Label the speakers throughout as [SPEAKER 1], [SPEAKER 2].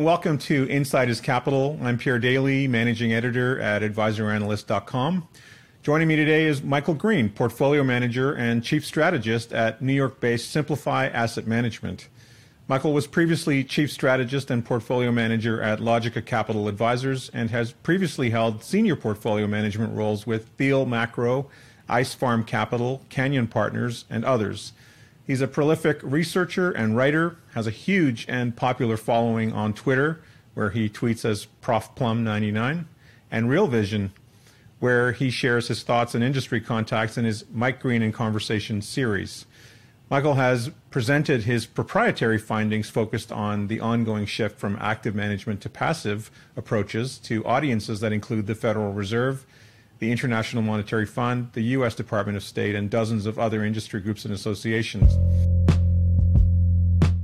[SPEAKER 1] Welcome to Insight is Capital. I'm Pierre Daillie, managing editor at advisoranalyst.com. Joining me today is Michael Green, portfolio manager and chief strategist at New York based Simplify Asset Management. Michael was previously chief strategist and portfolio manager at Logica Capital Advisors and has previously held senior portfolio management roles with Thiel Macro, Ice Farm Capital, Canyon Partners, and others. He's a prolific researcher and writer, has a huge and popular following on Twitter, where he tweets as Prof Plum99, and Real Vision, where he shares his thoughts and industry contacts in his Mike Green in Conversation series. Michael has presented his proprietary findings focused on the ongoing shift from active management to passive approaches to audiences that include the Federal Reserve, the International Monetary Fund, the U.S. Department of State, and dozens of other industry groups and associations.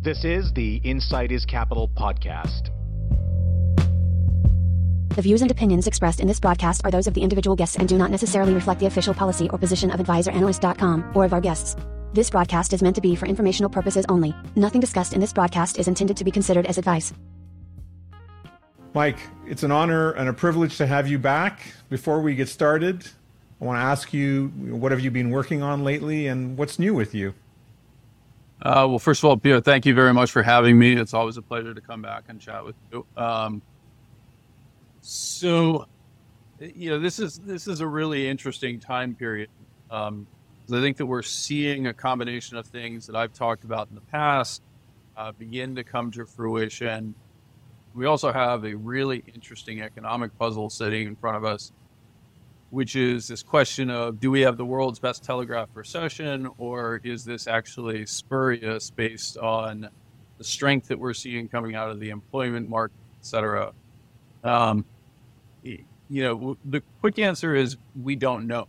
[SPEAKER 2] This is the Insight is Capital podcast.
[SPEAKER 3] The views and opinions expressed in this broadcast are those of the individual guests and do not necessarily reflect the official policy or position of AdvisorAnalyst.com or of our guests. This broadcast is meant to be for informational purposes only. Nothing discussed in this broadcast is intended to be considered as advice.
[SPEAKER 1] Mike, it's an honor and a privilege to have you back. Before we get started, I want to ask you what have you been working on lately and what's new with you?
[SPEAKER 4] Uh, well, first of all, Pierre, thank you very much for having me. It's always a pleasure to come back and chat with you. Um, so, you know, this is this is a really interesting time period. Um, I think that we're seeing a combination of things that I've talked about in the past uh, begin to come to fruition we also have a really interesting economic puzzle sitting in front of us, which is this question of do we have the world's best telegraph recession, or is this actually spurious based on the strength that we're seeing coming out of the employment market, et cetera? Um, you know, the quick answer is we don't know.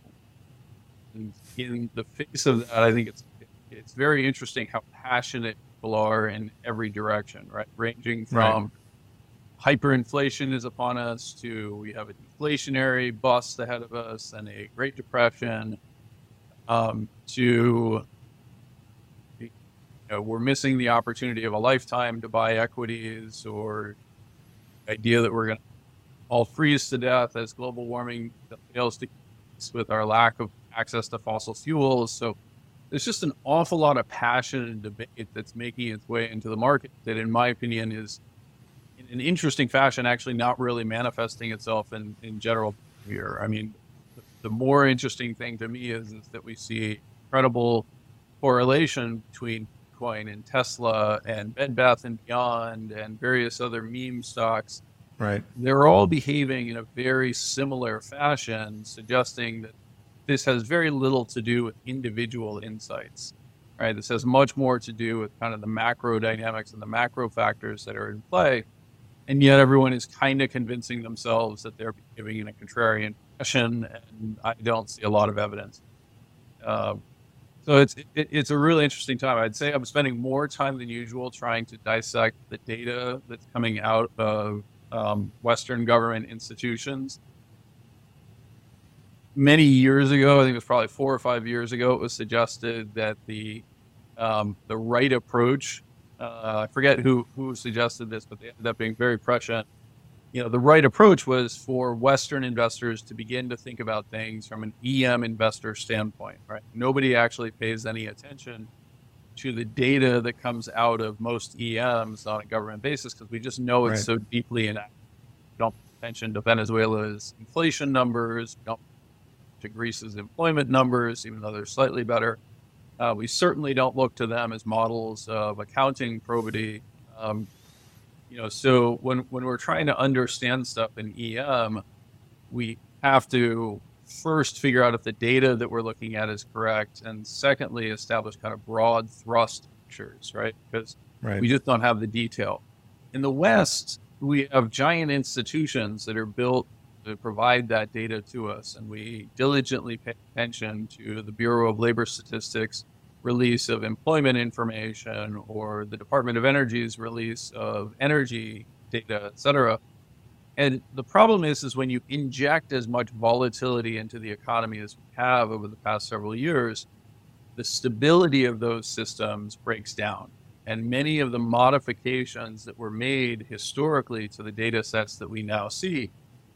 [SPEAKER 4] And in the face of that, I think it's it's very interesting how passionate people are in every direction, right? Ranging from right hyperinflation is upon us to we have a deflationary bust ahead of us and a great depression um, to you know, we're missing the opportunity of a lifetime to buy equities or idea that we're going to all freeze to death as global warming fails to with our lack of access to fossil fuels. So there's just an awful lot of passion and debate that's making its way into the market that in my opinion is an interesting fashion, actually not really manifesting itself in, in general here. I mean, the, more interesting thing to me is, is that we see incredible correlation between Bitcoin and Tesla and Bed Bath and Beyond and various other meme stocks.
[SPEAKER 1] Right.
[SPEAKER 4] They're all behaving in a very similar fashion, suggesting that this has very little to do with individual insights. Right. This has much more to do with kind of the macro dynamics and the macro factors that are in play and yet everyone is kind of convincing themselves that they're giving in a contrarian fashion, and I don't see a lot of evidence. Uh, so it's it, it's a really interesting time. I'd say I'm spending more time than usual trying to dissect the data that's coming out of um, Western government institutions. Many years ago, I think it was probably four or five years ago, it was suggested that the um, the right approach uh, I forget who who suggested this, but they ended up being very prescient. You know, the right approach was for Western investors to begin to think about things from an EM investor standpoint. Right? Nobody actually pays any attention to the data that comes out of most EMs on a government basis because we just know it's right. so deeply in. Don't pay attention to Venezuela's inflation numbers. Don't to Greece's employment numbers, even though they're slightly better. Uh, we certainly don't look to them as models of accounting probity. Um, you know, so when when we're trying to understand stuff in EM, we have to first figure out if the data that we're looking at is correct, and secondly, establish kind of broad thrust pictures, right? Because right. we just don't have the detail. In the West, we have giant institutions that are built to provide that data to us. And we diligently pay attention to the Bureau of Labor Statistics release of employment information or the Department of Energy's release of energy data, et cetera. And the problem is, is when you inject as much volatility into the economy as we have over the past several years, the stability of those systems breaks down. And many of the modifications that were made historically to the data sets that we now see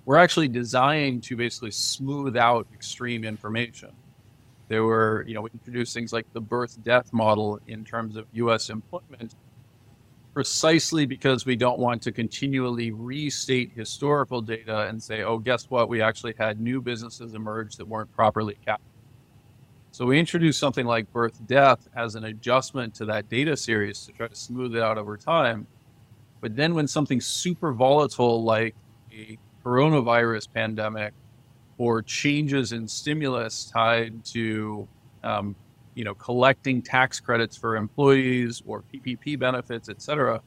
[SPEAKER 4] were actually designed to basically smooth out extreme information. There were, you know, we introduced things like the birth death model in terms of US employment precisely because we don't want to continually restate historical data and say, oh, guess what? We actually had new businesses emerge that weren't properly captured. So we introduced something like birth death as an adjustment to that data series to try to smooth it out over time. But then when something super volatile like a coronavirus pandemic or changes in stimulus tied to um, you know collecting tax credits for employees or PPP benefits, et cetera,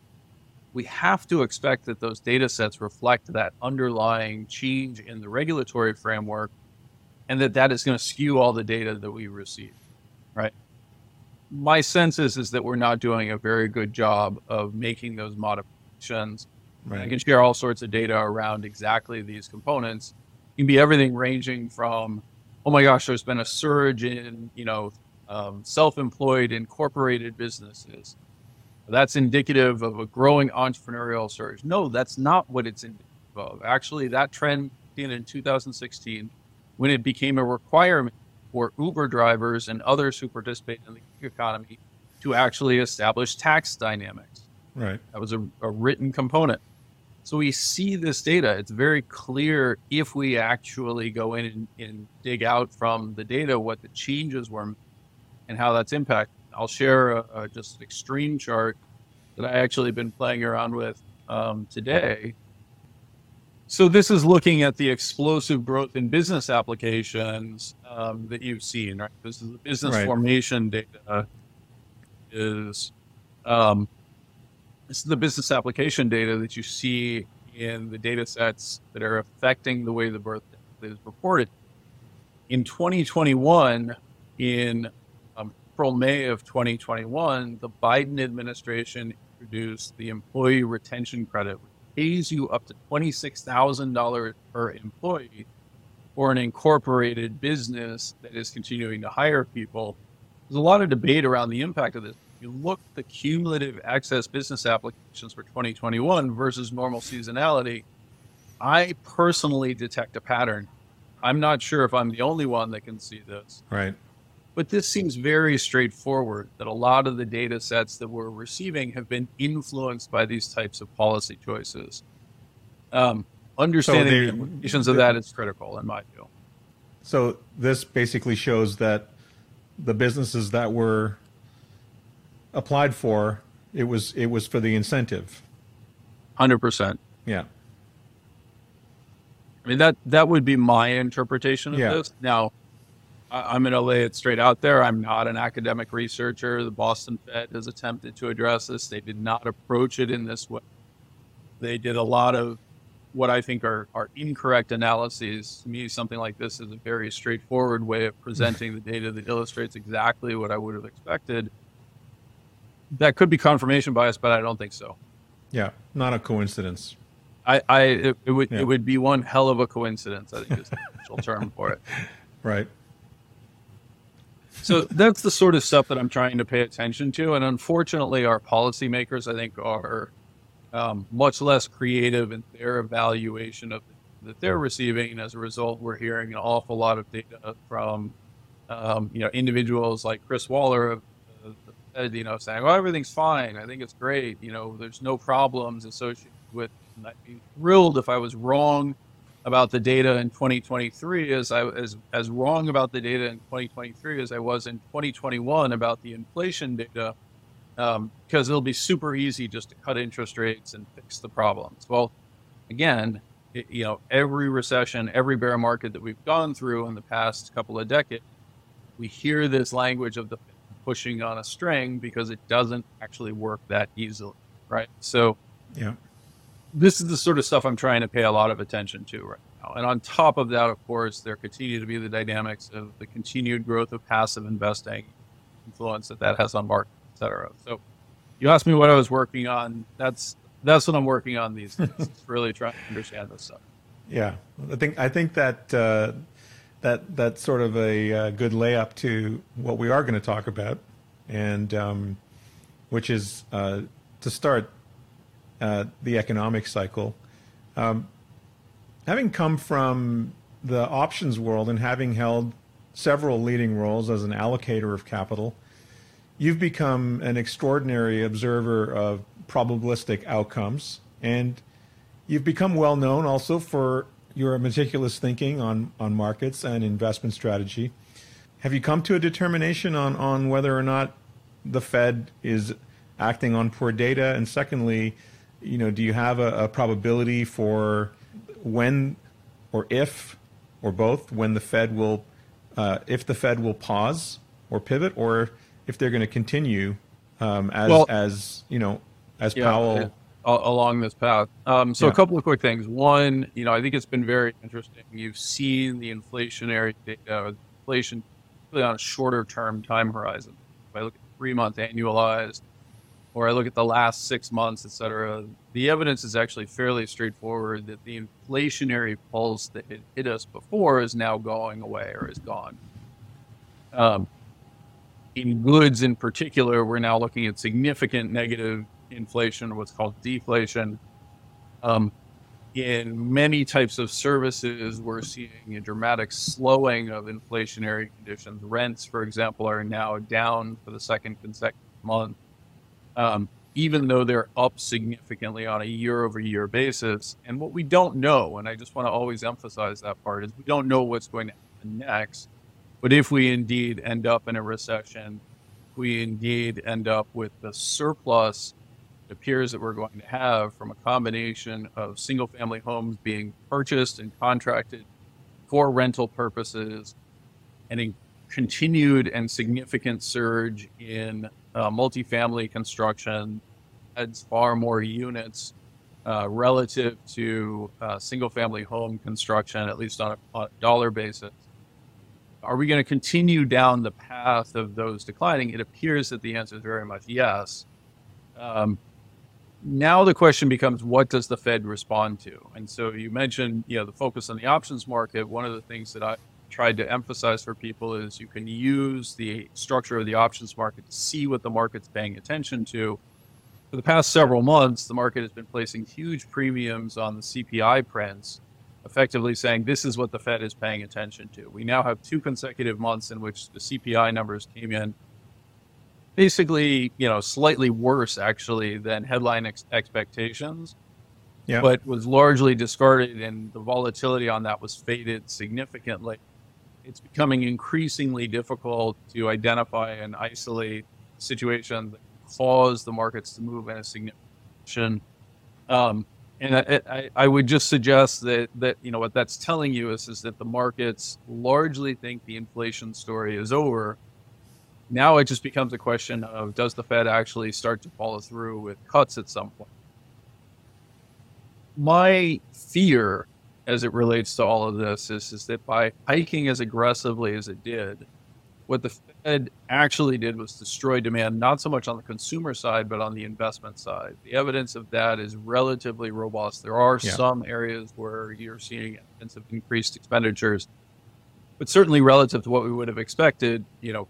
[SPEAKER 4] we have to expect that those data sets reflect that underlying change in the regulatory framework and that that is going to skew all the data that we receive right my sense is is that we're not doing a very good job of making those modifications right. i can share all sorts of data around exactly these components can be everything ranging from oh my gosh there's been a surge in you know um, self-employed incorporated businesses that's indicative of a growing entrepreneurial surge no that's not what it's indicative of actually that trend began in 2016 when it became a requirement for Uber drivers and others who participate in the gig economy to actually establish tax dynamics.
[SPEAKER 1] Right.
[SPEAKER 4] That was a, a written component. So we see this data. It's very clear if we actually go in and, and dig out from the data what the changes were and how that's impacted. I'll share a, a just an extreme chart that I actually been playing around with um, today so this is looking at the explosive growth in business applications um, that you've seen, right? This is the business right. formation data. Is um, this is the business application data that you see in the data sets that are affecting the way the birth is reported. In 2021, in um, April, May of 2021, the Biden administration introduced the employee retention credit, which pays you up to $26,000 per employee for an incorporated business that is continuing to hire people. There's a lot of debate around the impact of this. You look at the cumulative access business applications for 2021 versus normal seasonality, I personally detect a pattern. I'm not sure if I'm the only one that can see this.
[SPEAKER 1] Right.
[SPEAKER 4] But this seems very straightforward that a lot of the data sets that we're receiving have been influenced by these types of policy choices. Um, understanding so they, the implications of that is critical, in my view.
[SPEAKER 1] So this basically shows that the businesses that were applied for, it was it was for the incentive.
[SPEAKER 4] Hundred percent.
[SPEAKER 1] Yeah.
[SPEAKER 4] I mean that that would be my interpretation of yeah. this. Now, I'm going to lay it straight out there. I'm not an academic researcher. The Boston Fed has attempted to address this. They did not approach it in this way. They did a lot of what I think are, are incorrect analyses. To me, something like this is a very straightforward way of presenting the data that illustrates exactly what I would have expected. That could be confirmation bias, but I don't think so.
[SPEAKER 1] Yeah, not a coincidence.
[SPEAKER 4] I, I it, it would yeah. it would be one hell of a coincidence. I think is the official term for it.
[SPEAKER 1] Right
[SPEAKER 4] so that's the sort of stuff that I'm trying to pay attention to. And unfortunately, our policymakers, I think, are um, much less creative in their evaluation of that they're receiving. And as a result, we're hearing an awful lot of data from um, you know individuals like Chris Waller of you know, saying, "Well, everything's fine. I think it's great. You know, there's no problems associated with." I'd be thrilled if I was wrong about the data in 2023 as I as as wrong about the data in 2023 as I was in 2021 about the inflation data, um, because it'll be super easy just to cut interest rates and fix the problems. Well, again, it, you know, every recession, every bear market that we've gone through in the past couple of decades, we hear this language of the pushing on a string because it doesn't actually work that easily, right? So,
[SPEAKER 1] yeah
[SPEAKER 4] this is the sort of stuff I'm trying to pay a lot of attention to right now. And on top of that, of course, there continue to be the dynamics of the continued growth of passive investing, influence that that has on markets, et cetera. So you asked me what I was working on. That's that's what I'm working on these days. really trying to understand this stuff.
[SPEAKER 1] Yeah, I think I think that uh, that that's sort of a uh, good layup to what we are going to talk about, and um, which is uh, to start uh, the economic cycle. Um, having come from the options world and having held several leading roles as an allocator of capital, you've become an extraordinary observer of probabilistic outcomes, and you've become well known also for your meticulous thinking on, on markets and investment strategy. Have you come to a determination on, on whether or not the Fed is acting on poor data? And secondly, you know, do you have a, a probability for when or if or both when the Fed will, uh, if the Fed will pause or pivot, or if they're going to continue um, as well, as you know as yeah, Powell. Yeah
[SPEAKER 4] along this path. Um, so yeah. a couple of quick things. One, you know, I think it's been very interesting. You've seen the inflationary data, inflation really on a shorter term time horizon. If I look at three month annualized, or I look at the last six months, et cetera, the evidence is actually fairly straightforward that the inflationary pulse that hit us before is now going away or is gone. Um, in goods in particular, we're now looking at significant negative inflation, what's called deflation. Um, in many types of services, we're seeing a dramatic slowing of inflationary conditions. Rents, for example, are now down for the second consecutive month, um, even though they're up significantly on a year over year basis. And what we don't know, and I just want to always emphasize that part, is we don't know what's going to happen next. But if we indeed end up in a recession, we indeed end up with the surplus appears that we're going to have from a combination of single family homes being purchased and contracted for rental purposes and a continued and significant surge in uh, multifamily construction adds far more units uh, relative to uh, single family home construction, at least on a, on a dollar basis. Are we going to continue down the path of those declining? It appears that the answer is very much yes. Um, now the question becomes what does the Fed respond to? And so you mentioned, you know, the focus on the options market. One of the things that I tried to emphasize for people is you can use the structure of the options market to see what the market's paying attention to. For the past several months, the market has been placing huge premiums on the CPI prints, effectively saying this is what the Fed is paying attention to. We now have two consecutive months in which the CPI numbers came in basically, you know, slightly worse actually than headline ex- expectations. Yeah. But was largely discarded, and the volatility on that was faded significantly. It's becoming increasingly difficult to identify and isolate situations that cause the markets to move in a significant. Um, and I, I, I, would just suggest that that you know what that's telling you is is that the markets largely think the inflation story is over, now it just becomes a question of does the Fed actually start to follow through with cuts at some point? My fear as it relates to all of this is, is that by hiking as aggressively as it did, what the Fed actually did was destroy demand, not so much on the consumer side, but on the investment side. The evidence of that is relatively robust. There are yeah. some areas where you're seeing evidence of increased expenditures, but certainly relative to what we would have expected, you know,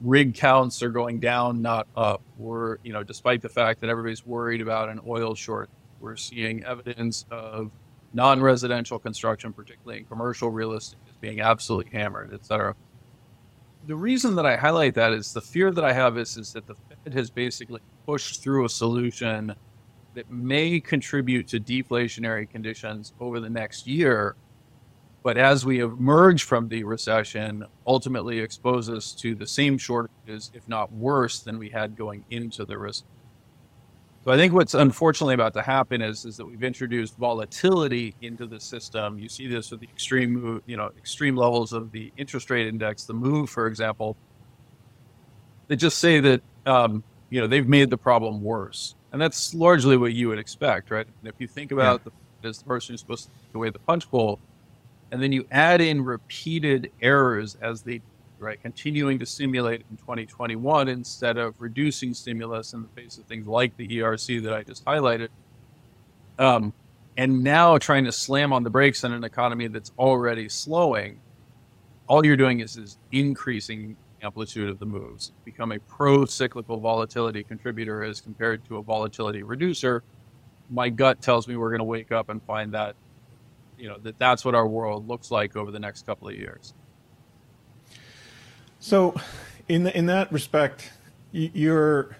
[SPEAKER 4] rig counts are going down, not up. We're, you know, despite the fact that everybody's worried about an oil short, we're seeing evidence of non-residential construction, particularly in commercial real estate, is being absolutely hammered, et cetera. The reason that I highlight that is the fear that I have is, is that the Fed has basically pushed through a solution that may contribute to deflationary conditions over the next year but as we emerge from the recession, ultimately expose us to the same shortages, if not worse, than we had going into the recession. So I think what's unfortunately about to happen is, is that we've introduced volatility into the system. You see this with the extreme move, you know, extreme levels of the interest rate index, the move, for example, They just say that um, you know they've made the problem worse, and that's largely what you would expect, right? And if you think about yeah. the, as the person who's supposed to take away the punch bowl, and then you add in repeated errors as they right continuing to stimulate in 2021 instead of reducing stimulus in the face of things like the ERC that I just highlighted. Um, and now trying to slam on the brakes on an economy that's already slowing, all you're doing is is increasing amplitude of the moves, become a pro cyclical volatility contributor as compared to a volatility reducer, my gut tells me we're going to wake up and find that, you know, that that's what our world looks like over the next couple of years.
[SPEAKER 1] So, in the, in that respect, you're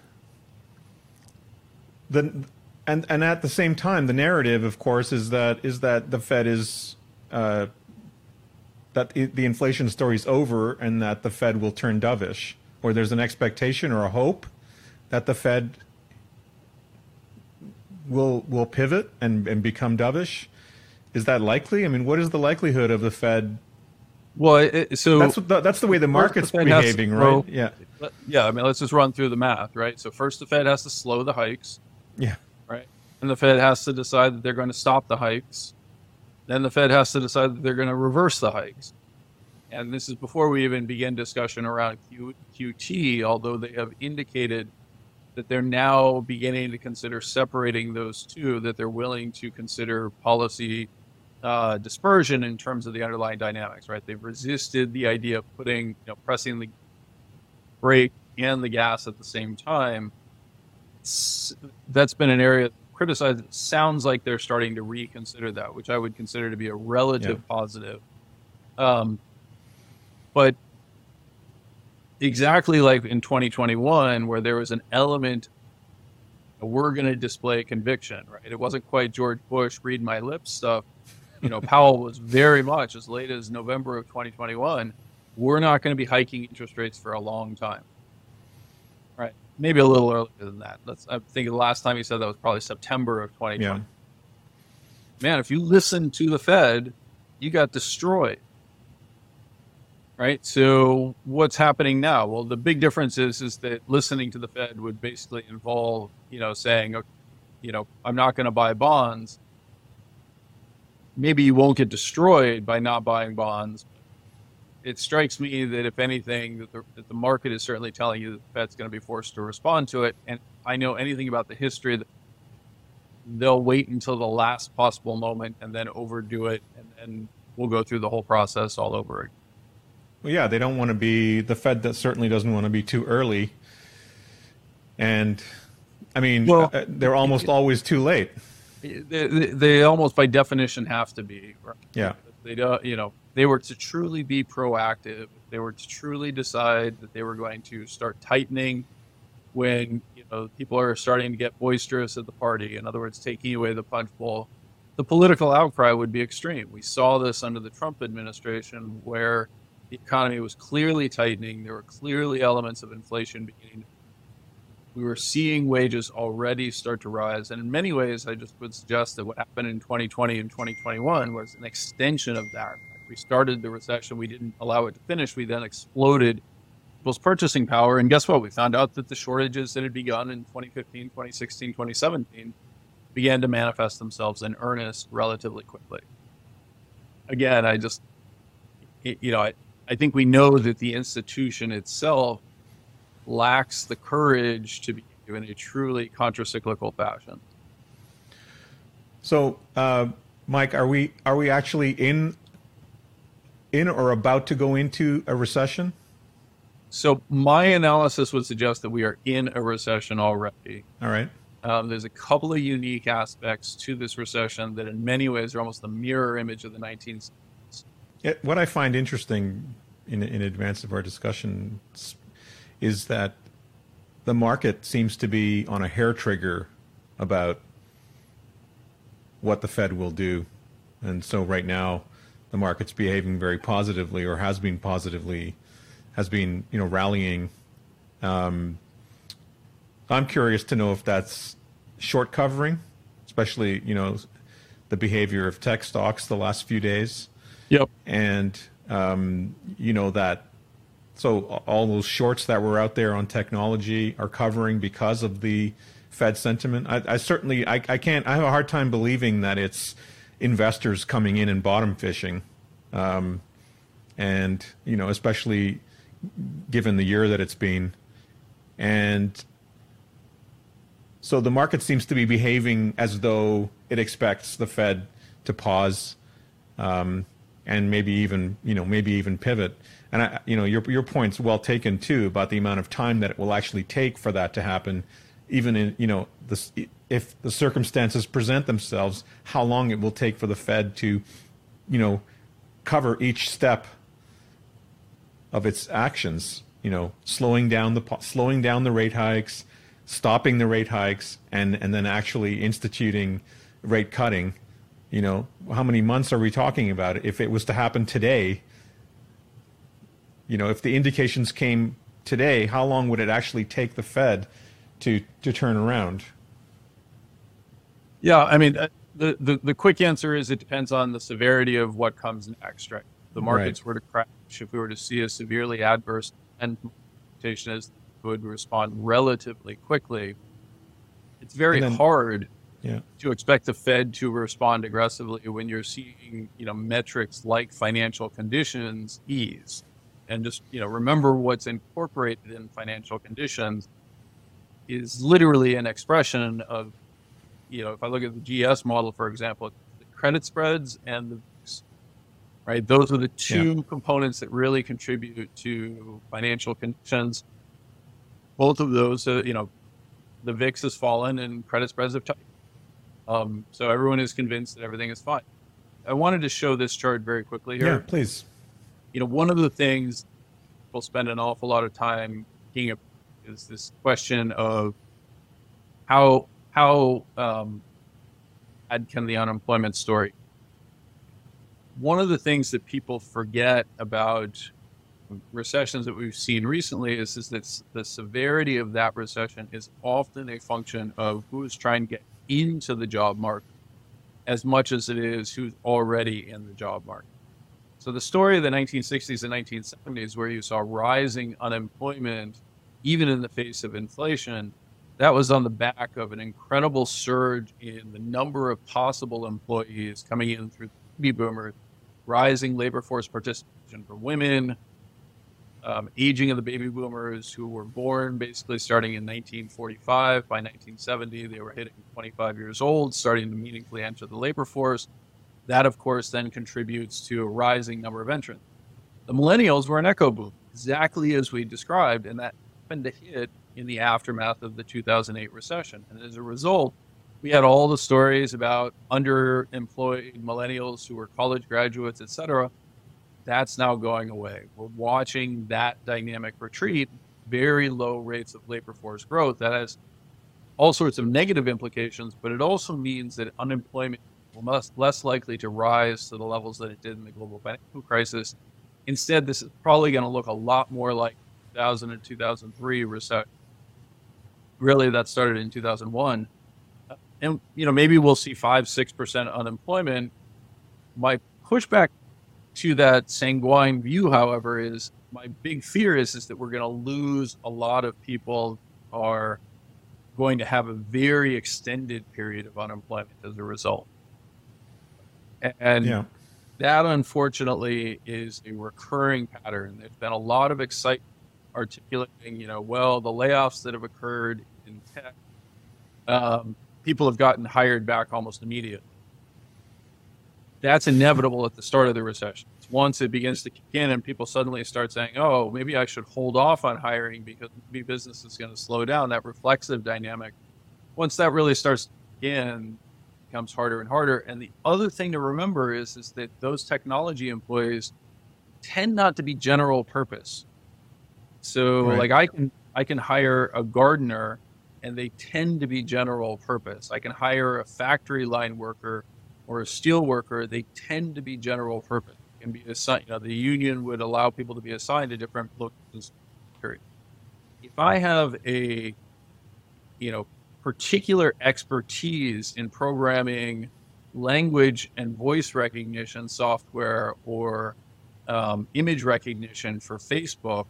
[SPEAKER 1] the and and at the same time, the narrative, of course, is that is that the Fed is uh, that the inflation story is over and that the Fed will turn dovish, or there's an expectation or a hope that the Fed will will pivot and, and become dovish. Is that likely? I mean, what is the likelihood of the Fed?
[SPEAKER 4] Well, it, so
[SPEAKER 1] that's the, that's the way the market's the behaving, right?
[SPEAKER 4] Yeah, yeah. I mean, let's just run through the math, right? So first, the Fed has to slow the hikes.
[SPEAKER 1] Yeah.
[SPEAKER 4] Right. And the Fed has to decide that they're going to stop the hikes. Then the Fed has to decide that they're going to reverse the hikes. And this is before we even begin discussion around Q, QT, although they have indicated that they're now beginning to consider separating those two, that they're willing to consider policy uh, dispersion in terms of the underlying dynamics, right? They've resisted the idea of putting, you know, pressing the brake and the gas at the same time. that's been an area criticized. It sounds like they're starting to reconsider that, which I would consider to be a relative yeah. positive. Um, but exactly like in 2021, where there was an element, we're going to display conviction, right? It wasn't quite George Bush read my lips stuff. You know, Powell was very much as late as November of 2021. We're not going to be hiking interest rates for a long time Right? maybe a little earlier than that. Let's. I think the last time he said that was probably September of 2020. Yeah. Man, if you listen to the Fed, you got destroyed. Right. So what's happening now? Well, the big difference is is that listening to the Fed would basically involve, you know, saying, you know, I'm not going to buy bonds. Maybe you won't get destroyed by not buying bonds, it strikes me that if anything, that the, that the market is certainly telling you that the Fed's going to be forced to respond to it. And I know anything about the history that they'll wait until the last possible moment and then overdo it, and then we'll go through the whole process all over again.
[SPEAKER 1] Well, yeah, they don't want to be the Fed. That certainly doesn't want to be too early. And I mean, well, uh, they're almost always too late.
[SPEAKER 4] They, they, almost, by definition, have to be.
[SPEAKER 1] Right? Yeah.
[SPEAKER 4] They don't, you know, they were to truly be proactive, they were to truly decide that they were going to start tightening when you know people are starting to get boisterous at the party. In other words, taking away the punch bowl. The political outcry would be extreme. We saw this under the Trump administration, where the economy was clearly tightening. There were clearly elements of inflation beginning we were seeing wages already start to rise. And in many ways, I just would suggest that what happened in 2020 and 2021 was an extension of that. We started the recession, we didn't allow it to finish. We then exploded people's purchasing power. And guess what? We found out that the shortages that had begun in 2015, 2016, 2017 began to manifest themselves in earnest relatively quickly. Again, I just, you know, I, I think we know that the institution itself lacks the courage to be in a truly contracyclical fashion.
[SPEAKER 1] So, uh, Mike, are we are we actually in in or about to go into a recession?
[SPEAKER 4] So my analysis would suggest that we are in a recession already.
[SPEAKER 1] All right.
[SPEAKER 4] Um, there's a couple of unique aspects to this recession that, in many ways, are almost the mirror image of the 1970s.
[SPEAKER 1] Yeah, what I find interesting in, in advance of our discussion is that the market seems to be on a hair trigger about what the Fed will do. And so right now, the market's behaving very positively or has been positively, has been, you know, rallying. Um, I'm curious to know if that's short covering, especially, you know, the behavior of tech stocks the last few days.
[SPEAKER 4] Yep.
[SPEAKER 1] And, um, you know, that so all those shorts that were out there on technology are covering because of the Fed sentiment. I, I certainly I, I, can't. I have a hard time believing that it's investors coming in and bottom fishing, um, and you know especially given the year that it's been, and so the market seems to be behaving as though it expects the Fed to pause. Um, and maybe even you know maybe even pivot. And I, you know your your point's well taken too about the amount of time that it will actually take for that to happen, even in you know if the circumstances present themselves, how long it will take for the Fed to, you know, cover each step of its actions. You know, slowing down the slowing down the rate hikes, stopping the rate hikes, and and then actually instituting rate cutting. You know, how many months are we talking about? If it was to happen today, you know, if the indications came today, how long would it actually take the Fed to to turn around?
[SPEAKER 4] Yeah, I mean, uh, the, the, the quick answer is it depends on the severity of what comes next, right? The markets right. were to crash, if we were to see a severely adverse end as would respond relatively quickly, it's very then, hard yeah. to expect the Fed to respond aggressively when you're seeing, you know, metrics like financial conditions ease. And just, you know, remember what's incorporated in financial conditions is literally an expression of you know, if I look at the GS model, for example, the credit spreads and the VIX, right? Those are the two yeah. components that really contribute to financial conditions. Both of those, uh, you know, the VIX has fallen and credit spreads have tightened. Um, so everyone is convinced that everything is fine. I wanted to show this chart very quickly here.
[SPEAKER 1] Yeah, please.
[SPEAKER 4] You know, one of the things we'll spend an awful lot of time thinking about is this question of how how um, bad can the unemployment story? One of the things that people forget about recessions that we've seen recently is, is that the severity of that recession is often a function of who is trying to get into the job market as much as it is who's already in the job market. So the story of the 1960s and 1970s, where you saw rising unemployment, even in the face of inflation, that was on the back of an incredible surge in the number of possible employees coming in through the baby boomers, rising labor force participation for women, um, aging of the baby boomers who were born basically starting in 1945. By 1970, they were hitting 25 years old, starting to meaningfully enter the labor force. That, of course, then contributes to a rising number of entrants. The millennials were an echo boom, exactly as we described, and that happened to hit in the aftermath of the 2008 recession. And as a result, we had all the stories about underemployed millennials who were college graduates, et cetera. That's now going away. We're watching that dynamic retreat, very low rates of labor force growth. That has all sorts of negative implications, but it also means that unemployment less, less likely to rise to the levels that it did in the global financial crisis. Instead, this is probably going to look a lot more like 2000 and 2003 recession. Really that started in 2001 uh, and you know maybe we'll see 5 6% unemployment. My pushback to that sanguine view however is my big fear is is that we're going to lose a lot of people are going to have a very extended period of unemployment as a result and yeah. that unfortunately is a recurring pattern there's been a lot of excitement articulating, you know, well, the layoffs that have occurred in tech, um, people have gotten hired back almost immediately. That's inevitable at the start of the recession. Once it begins to kick in and people suddenly start saying, oh, maybe I should hold off on hiring because maybe business is going to slow down, that reflexive dynamic, once that really starts in, becomes harder and harder. And the other thing to remember is, is that those technology employees tend not to be general purpose. So right. like I can I can hire a gardener and they tend to be general purpose. I can hire a factory line worker or a steel worker, they tend to be general purpose. Can be assigned you know, the union would allow people to be assigned to different locations. Period. If I have a you know particular expertise in programming language and voice recognition software or um, image recognition for Facebook,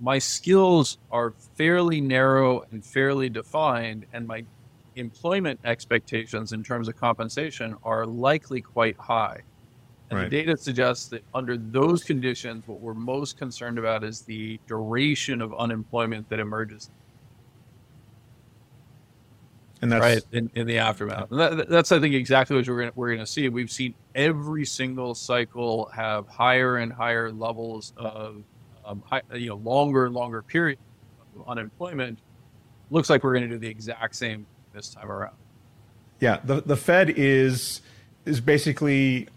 [SPEAKER 4] my skills are fairly narrow and fairly defined, and my employment expectations in terms of compensation are likely quite high. And right. the data suggests that under those conditions, what we're most concerned about is the duration of unemployment that emerges.
[SPEAKER 1] And that's
[SPEAKER 4] right in, in the aftermath. And that, that's I think exactly what we're gonna, we're going to see. We've seen every single cycle have higher and higher levels of um, high, you know longer and longer period of unemployment. Looks like we're going to do the exact same this time around.
[SPEAKER 1] Yeah, the the Fed is is basically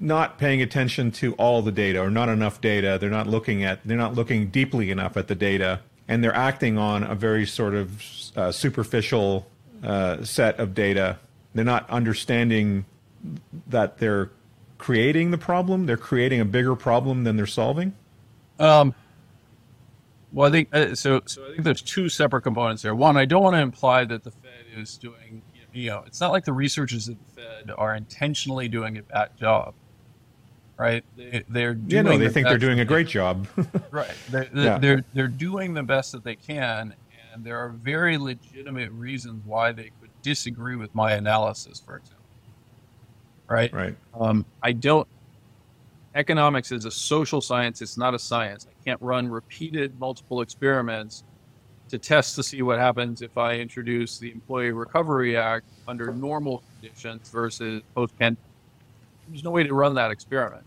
[SPEAKER 1] not paying attention to all the data or not enough data. They're not looking at they're not looking deeply enough at the data, and they're acting on a very sort of uh, superficial uh, set of data. They're not understanding that they're creating the problem. They're creating a bigger problem than they're solving.
[SPEAKER 4] Um, well, I think uh, so. So I think there's two separate components there. One, I don't want to imply that the Fed is doing. You know, it's not like the researchers at the Fed are intentionally doing a bad job, right? They, they're doing
[SPEAKER 1] Yeah, no, they
[SPEAKER 4] the
[SPEAKER 1] think they're doing a great job.
[SPEAKER 4] Right. They're, they're,
[SPEAKER 1] Yeah.
[SPEAKER 4] they're, they're doing the best that they can, and there are very legitimate reasons why they could disagree with my analysis, for example. Right?
[SPEAKER 1] right.
[SPEAKER 4] Um, I don't. Economics is a social science. It's not a science. I can't run repeated multiple experiments to test to see what happens if I introduce the Employee Recovery Act under normal conditions versus post-pandemic. There's no way to run that experiment.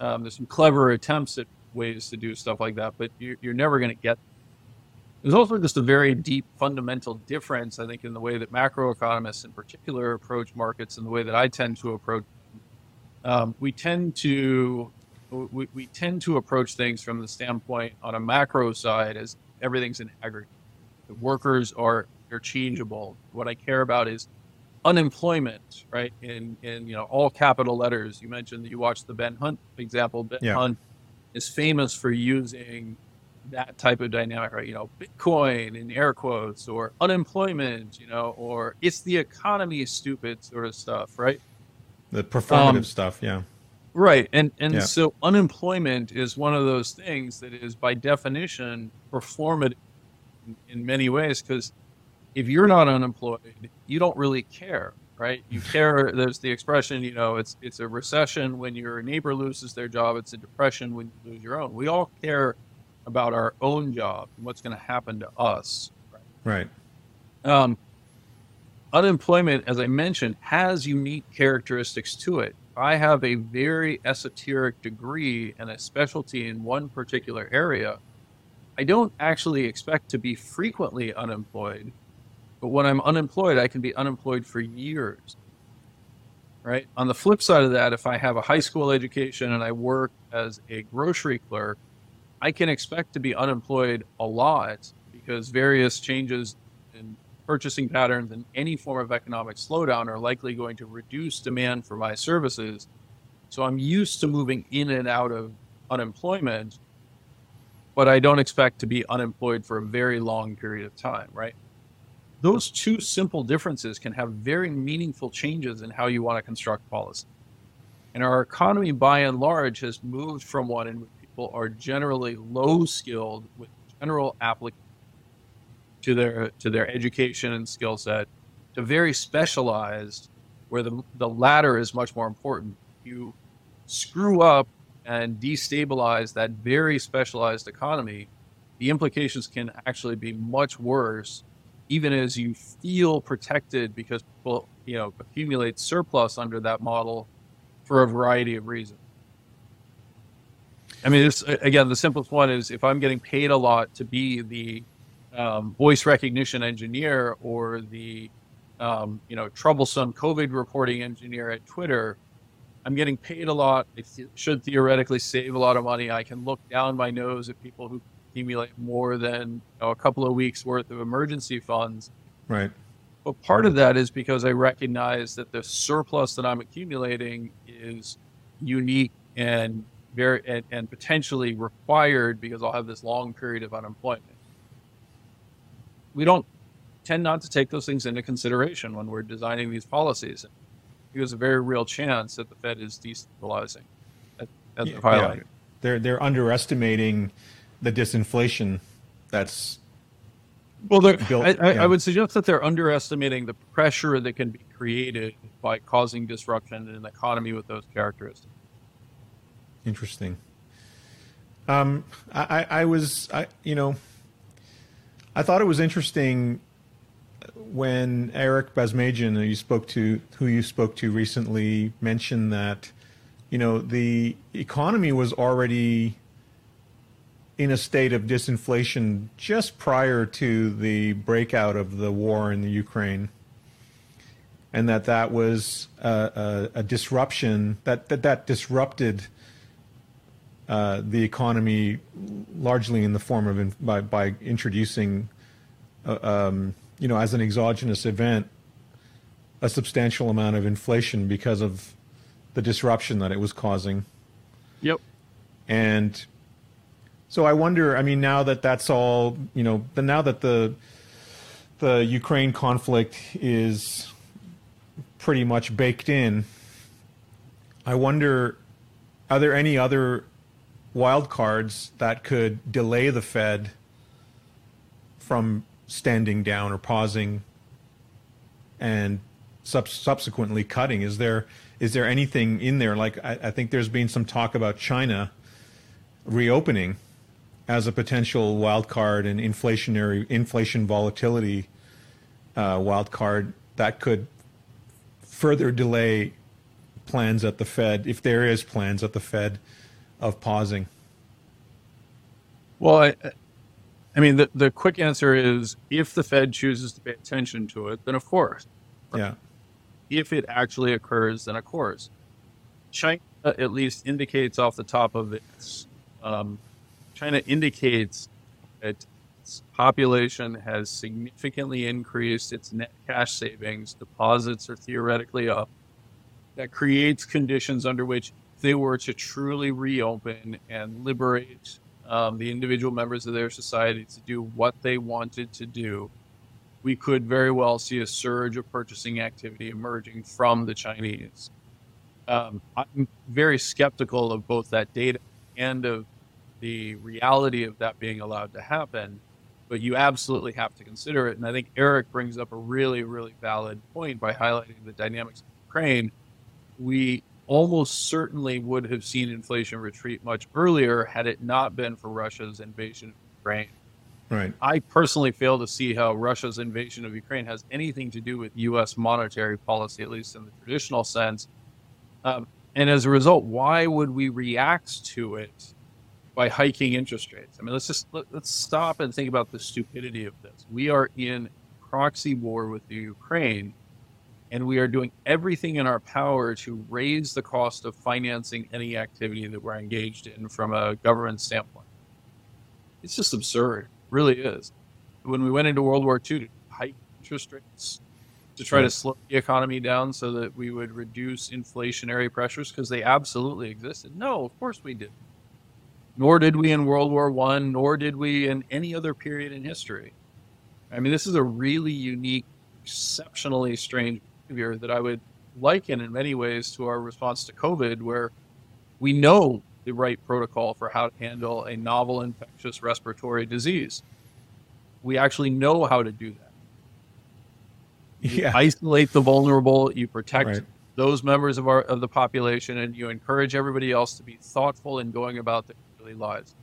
[SPEAKER 4] Um, there's some clever attempts at ways to do stuff like that, but you're, you're never going to get. There's also just a very deep fundamental difference, I think, in the way that macroeconomists in particular approach markets and the way that I tend to approach. Um, we tend to we, we tend to approach things from the standpoint on a macro side as everything's in aggregate. The workers are interchangeable. What I care about is unemployment, right? In in you know all capital letters. You mentioned that you watched the Ben Hunt example. Ben
[SPEAKER 1] Yeah.
[SPEAKER 4] Hunt is famous for using that type of dynamic, right? You know, Bitcoin in air quotes, or unemployment, you know, or it's the economy, stupid sort of stuff, right?
[SPEAKER 1] The performative
[SPEAKER 4] Um,
[SPEAKER 1] stuff. Yeah.
[SPEAKER 4] Right. And and
[SPEAKER 1] Yeah.
[SPEAKER 4] so unemployment is one of those things that is by definition performative in, in many ways because if you're not unemployed, you don't really care, right? You care there's the expression, you know, it's it's a recession when your neighbor loses their job, it's a depression when you lose your own. We all care about our own job and what's going to happen to us.
[SPEAKER 1] Right.
[SPEAKER 4] Um, unemployment, as I mentioned, has unique characteristics to it. I have a very esoteric degree and a specialty in one particular area. I don't actually expect to be frequently unemployed, but when I'm unemployed, I can be unemployed for years. Right? On the flip side of that, if I have a high school education and I work as a grocery clerk, I can expect to be unemployed a lot because various changes in purchasing patterns and any form of economic slowdown are likely going to reduce demand for my services. So I'm used to moving in and out of unemployment, but I don't expect to be unemployed for a very long period of time, right? Those two simple differences can have very meaningful changes in how you want to construct policy. And our economy, by and large, has moved from one in which people are generally low skilled with general application to their to their education and skill set to very specialized where the the latter is much more important. You screw up and destabilize that very specialized economy the implications can actually be much worse even as you feel protected because people you know accumulate surplus under that model for a variety of reasons i mean this again the simplest one is if i'm getting paid a lot to be the um, voice recognition engineer or the um, you know troublesome COVID reporting engineer at Twitter, I'm getting paid a lot. I th- should theoretically save a lot of money. I can look down my nose at people who accumulate more than you know, a couple of weeks worth of emergency funds.
[SPEAKER 1] Right.
[SPEAKER 4] But part of that is because I recognize that the surplus that I'm accumulating is unique and very and, and potentially required because I'll have this long period of unemployment. We don't tend not to take those things into consideration when we're designing these policies. There's a very real chance that the Fed is destabilizing, as
[SPEAKER 1] Yeah,
[SPEAKER 4] highlighted.
[SPEAKER 1] yeah. They're they're underestimating the disinflation that's
[SPEAKER 4] Well,
[SPEAKER 1] built-
[SPEAKER 4] I, I,
[SPEAKER 1] yeah.
[SPEAKER 4] I would suggest that they're underestimating the pressure that can be created by causing disruption in an economy with those characteristics.
[SPEAKER 1] Interesting. Um, I, I, was I you know I thought it was interesting when Eric Basmajian, who you spoke to, who you spoke to recently, mentioned that, you know, the economy was already in a state of disinflation just prior to the breakout of the war in the Ukraine, and that that was a, a, a disruption that that, that disrupted uh, the economy largely in the form of in, by by introducing, uh, um, you know, as an exogenous event, a substantial amount of inflation because of the disruption that it was causing.
[SPEAKER 4] Yep.
[SPEAKER 1] And so I wonder. I mean, now that that's all, you know, now that the the Ukraine conflict is pretty much baked in, I wonder, are there any other wild cards that could delay the Fed from standing down or pausing and sub- subsequently cutting? Is there is there anything in there? Like I, I think there's been some talk about China reopening as a potential wild card and inflationary inflation volatility uh, wild card that could further delay plans at the Fed, if there is plans at the Fed, of pausing?
[SPEAKER 4] Well, I, I mean, the, the quick answer is if the Fed chooses to pay attention to it, then of course.
[SPEAKER 1] Yeah.
[SPEAKER 4] If it actually occurs, then of course. China at least indicates off the top of its, um, China indicates that its population has significantly increased its net cash savings. Deposits are theoretically up. That creates conditions under which they were to truly reopen and liberate um, the individual members of their society to do what they wanted to do, we could very well see a surge of purchasing activity emerging from the Chinese. Um, I'm very skeptical of both that data and of the reality of that being allowed to happen, but you absolutely have to consider it. And I think Eric brings up a really, really valid point by highlighting the dynamics of Ukraine. We almost certainly would have seen inflation retreat much earlier had it not been for Russia's invasion of Ukraine.
[SPEAKER 1] Right.
[SPEAKER 4] I personally fail to see how Russia's invasion of Ukraine has anything to do with U.S. monetary policy, at least in the traditional sense. Um, and as a result, why would we react to it by hiking interest rates? I mean, let's just let, us stop and think about the stupidity of this. We are in proxy war with the Ukraine and we are doing everything in our power to raise the cost of financing any activity that we're engaged in from a government standpoint. It's just absurd, really is. When we went into World War II to hike interest rates to try to slow the economy down so that we would reduce inflationary pressures because they absolutely existed. No, of course we did. Nor did we in World War One, nor did we in any other period in history. I mean, this is a really unique, exceptionally strange behavior that I would liken in many ways to our response to COVID, where we know the right protocol for how to handle a novel infectious respiratory disease. We actually know how to do that. You
[SPEAKER 1] Yeah.
[SPEAKER 4] isolate the vulnerable, you protect
[SPEAKER 1] Right.
[SPEAKER 4] those members of our of the population, and you encourage everybody else to be thoughtful in going about their daily lives.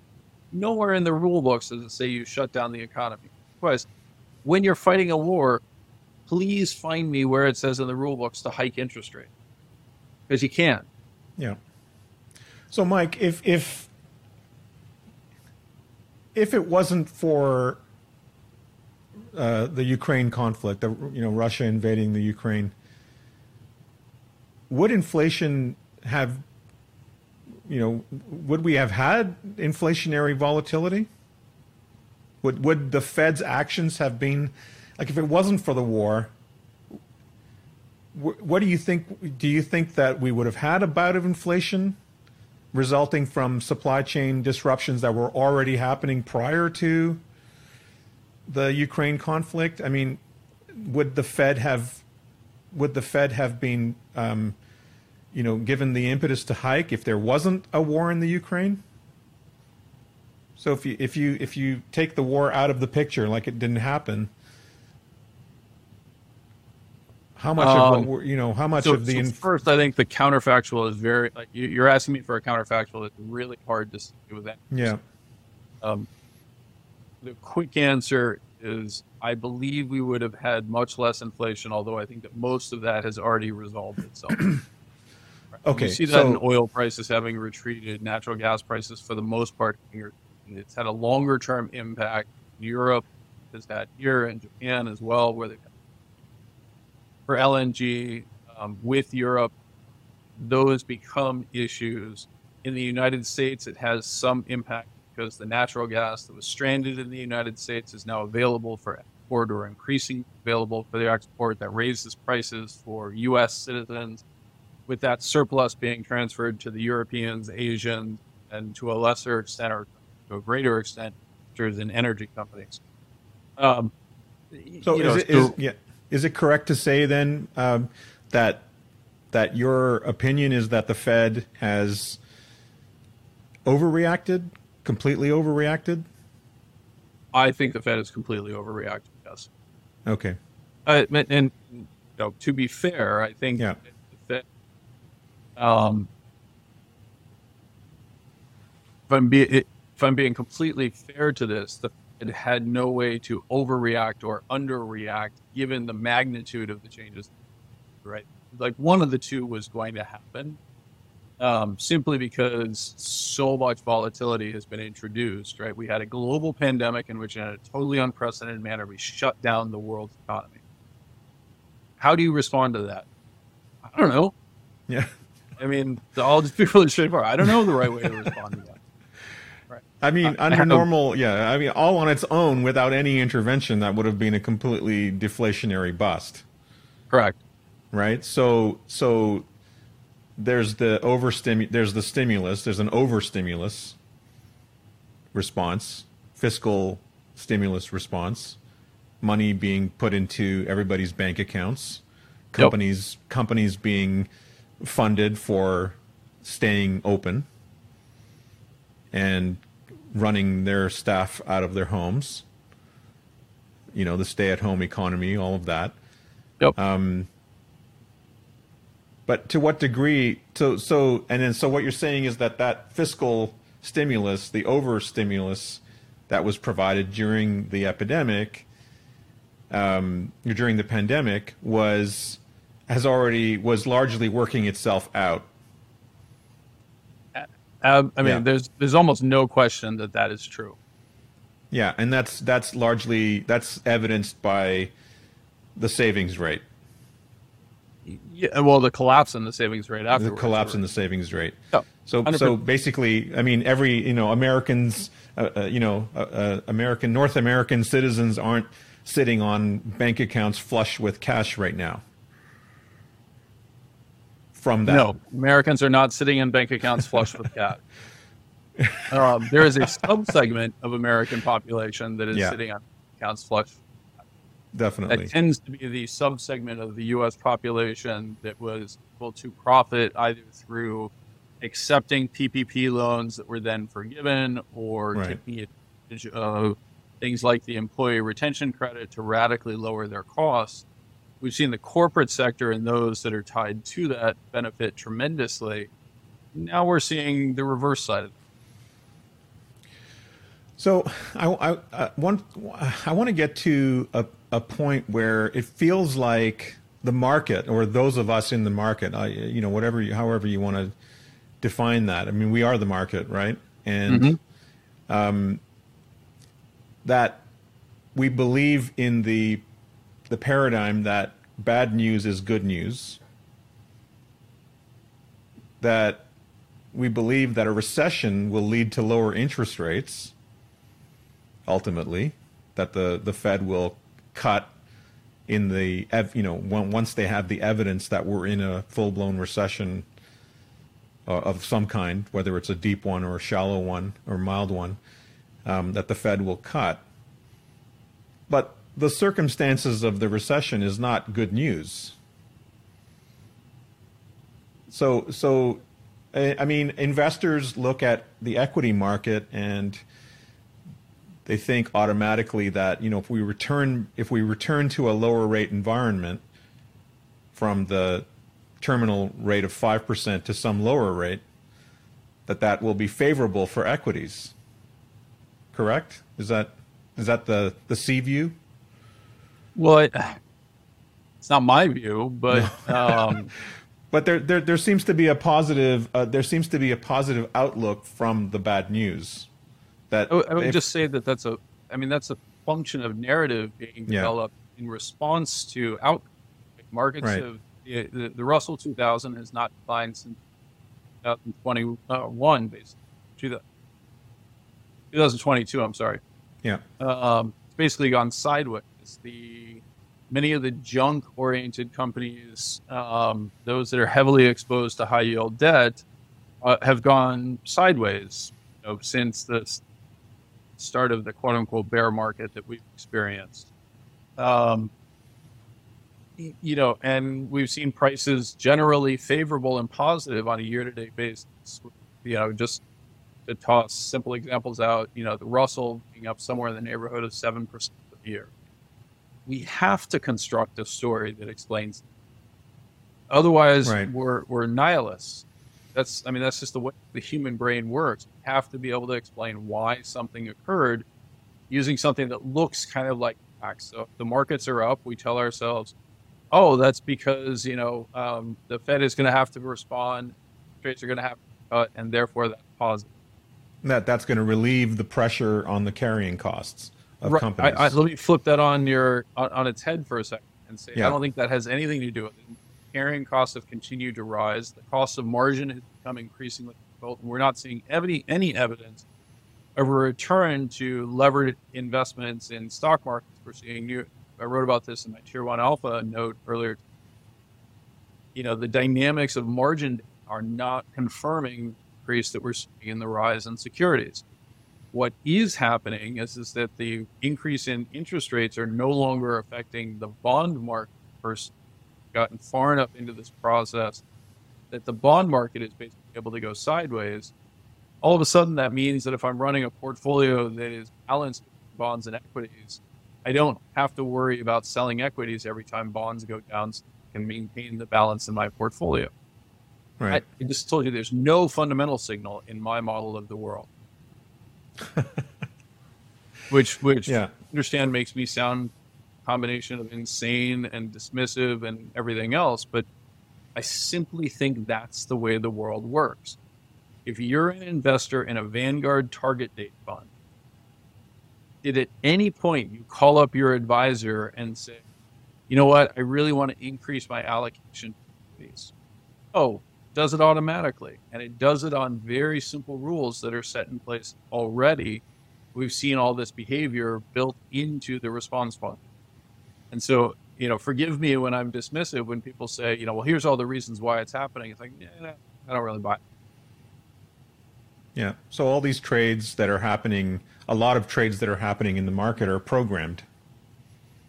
[SPEAKER 4] Nowhere in the rule books does it say you shut down the economy. Because when you're fighting a war, please find me where it says in the rule books to hike interest rate. Because you can't.
[SPEAKER 1] Yeah. So, Mike, if if if it wasn't for uh, the Ukraine conflict, the, you know, Russia invading the Ukraine, would inflation have, you know, would we have had inflationary volatility? Would would the Fed's actions have been like if it wasn't for the war? wh- What do you think? Do you think that we would have had a bout of inflation resulting from supply chain disruptions that were already happening prior to the Ukraine conflict? I mean, would the Fed have would the Fed have been, um, you know, given the impetus to hike if there wasn't a war in the Ukraine? So if you if you if you take the war out of the picture, like it didn't happen, how much of
[SPEAKER 4] Um,
[SPEAKER 1] what you know how much
[SPEAKER 4] So,
[SPEAKER 1] of the
[SPEAKER 4] so
[SPEAKER 1] inf-
[SPEAKER 4] first, I think the counterfactual is very. Like, you, you're asking me for a counterfactual that's really hard to see with that.
[SPEAKER 1] yeah
[SPEAKER 4] Um, the quick answer is I believe we would have had much less inflation, although I think that most of that has already resolved itself.
[SPEAKER 1] Okay,
[SPEAKER 4] you see that in oil prices having retreated, natural gas prices for the most part. It's had a longer term impact. Europe has had here and Japan as well, where they for LNG um, with Europe, those become issues. In the United States, it has some impact because the natural gas that was stranded in the United States is now available for export or increasing available for the export. That raises prices for U.S. citizens, with that surplus being transferred to the Europeans, Asians, and to a lesser extent or to a greater extent, and energy companies. Um,
[SPEAKER 1] So is
[SPEAKER 4] know,
[SPEAKER 1] it is
[SPEAKER 4] so-
[SPEAKER 1] yeah is it correct to say then um, that that your opinion is that the Fed has overreacted, completely overreacted?
[SPEAKER 4] I think the Fed is completely overreacted. Yes.
[SPEAKER 1] Okay.
[SPEAKER 4] Uh, and, and you know, to be fair, I think
[SPEAKER 1] Yeah.
[SPEAKER 4] that um, if I'm be, if I'm being completely fair to this, the Fed had no way to overreact or underreact given the magnitude of the changes. Right, like one of the two was going to happen. Um, simply because so much volatility has been introduced, right? We had a global pandemic in which, in a totally unprecedented manner, we shut down the world's economy. How do you respond to that? I don't know.
[SPEAKER 1] Yeah.
[SPEAKER 4] I mean, I'll just be really straightforward. I don't know the right way to respond to that.
[SPEAKER 1] I mean,
[SPEAKER 4] I
[SPEAKER 1] under
[SPEAKER 4] have-
[SPEAKER 1] normal, yeah. I mean, all on its own, without any intervention, that would have been a completely deflationary bust.
[SPEAKER 4] Correct.
[SPEAKER 1] right? So so there's the overstimu- there's the stimulus, there's an overstimulus response, fiscal stimulus response, money being put into everybody's bank accounts, companies companies being funded for staying open and running their staff out of their homes. You know, the stay-at-home economy, all of that.
[SPEAKER 4] Yep.
[SPEAKER 1] But to what degree? So so and then so what you're saying is that that fiscal stimulus, the over stimulus that was provided during the epidemic, um, during the pandemic, was has already was largely working itself out.
[SPEAKER 4] Um, I mean,
[SPEAKER 1] Yeah.
[SPEAKER 4] there's there's almost no question that that is true.
[SPEAKER 1] Yeah, and that's that's largely that's evidenced by the savings rate,
[SPEAKER 4] Yeah, well, the collapse in the savings rate
[SPEAKER 1] after
[SPEAKER 4] the
[SPEAKER 1] collapse in the savings rate. So,
[SPEAKER 4] 100%.
[SPEAKER 1] so basically, I mean, every you know, Americans, uh, uh, you know, uh, uh, American North American citizens aren't sitting on bank accounts flush with cash right now. From that,
[SPEAKER 4] No, Americans are not sitting in bank accounts flush with cash. Um, there is a subsegment of American population that is
[SPEAKER 1] Yeah.
[SPEAKER 4] sitting on accounts flush.
[SPEAKER 1] definitely.
[SPEAKER 4] That tends to be the subsegment of the U.S. population that was able to profit either through accepting PPP loans that were then forgiven or
[SPEAKER 1] Right.
[SPEAKER 4] taking advantage of things like the employee retention credit to radically lower their costs. We've seen the corporate sector and those that are tied to that benefit tremendously. Now we're seeing the reverse side of it.
[SPEAKER 1] So I, I, uh, I want I want to get to a, a point where it feels like the market or those of us in the market, I, you know, whatever, you, however you want to define that. I mean, we are the market, right? And mm-hmm. um, that we believe in the the paradigm that bad news is good news. That we believe that a recession will lead to lower interest rates ultimately that the, the Fed will cut in the you know once they have the evidence that we're in a full blown recession uh, of some kind, whether it's a deep one or a shallow one or mild one, um, that the Fed will cut. But the circumstances of the recession is not good news. So so I mean investors look at the equity market and they think automatically that you know if we return if we return to a lower rate environment from the terminal rate of 5% to some lower rate that that will be favorable for equities correct is that Is that the the C view?
[SPEAKER 4] Well, it, it's not my view, but um,
[SPEAKER 1] but there, there there seems to be a positive uh, there seems to be a positive outlook from the bad news. That
[SPEAKER 4] I would, I would if, just say that that's a I mean that's a function of narrative being developed yeah. in response to out markets right. have the, the, the, Russell 2000 has not declined since 2021 basically 2022 I'm sorry
[SPEAKER 1] yeah
[SPEAKER 4] um, it's basically gone sideways the many of the junk oriented companies, um, those that are heavily exposed to high yield debt, uh, have gone sideways you know, since the start of the quote unquote bear market that we've experienced. Um, you know, and we've seen prices generally favorable and positive on a year to date basis. You know, just to toss simple examples out, you know, the Russell being up somewhere in the neighborhood of 7% a year we have to construct a story that explains. Otherwise, right. we're we're nihilists. That's I mean that's just the way the human brain works. We have to be able to explain why something occurred using something that looks kind of like facts. So if the markets are up, we tell ourselves, "Oh, that's because you know um, the Fed is going to have to respond, trades are going to have to cut, and therefore that's positive."
[SPEAKER 1] That that's going to relieve the pressure on the carrying costs of right. companies.
[SPEAKER 4] I, I, let me flip that on your on, on, its head for a second and say yeah. I don't think that has anything to do with it. Carrying costs have continued to rise. The cost of margin has become increasingly difficult, and we're not seeing any any evidence of a return to levered investments in stock markets. We're seeing new. I wrote about this in my Tier One Alpha note earlier. You know, the dynamics of margin are not confirming the increase that we're seeing in the rise in securities. What is happening is, is that the increase in interest rates are no longer affecting the bond market first gotten far enough into this process that the bond market is basically able to go sideways. All of a sudden, that means that if I'm running a portfolio that is balanced bonds and equities, I don't have to worry about selling equities every time bonds go down so can maintain the balance in my portfolio.
[SPEAKER 1] Right.
[SPEAKER 4] I, I just told you there's no fundamental signal in my model of the world. which which yeah. understand makes me sound combination of insane and dismissive and everything else, but I simply think that's the way the world works. If you're an investor in a Vanguard target date fund, did at any point you call up your advisor and say, you know what, I really want to increase my allocation to these? Oh, does it automatically. And it does it on very simple rules that are set in place already. We've seen all this behavior built into the response fund. And so, you know, forgive me when I'm dismissive when people say, you know, well, here's all the reasons why it's happening. It's like, yeah, I don't really buy it.
[SPEAKER 1] Yeah. So all these trades that are happening, a lot of trades that are happening in the market are programmed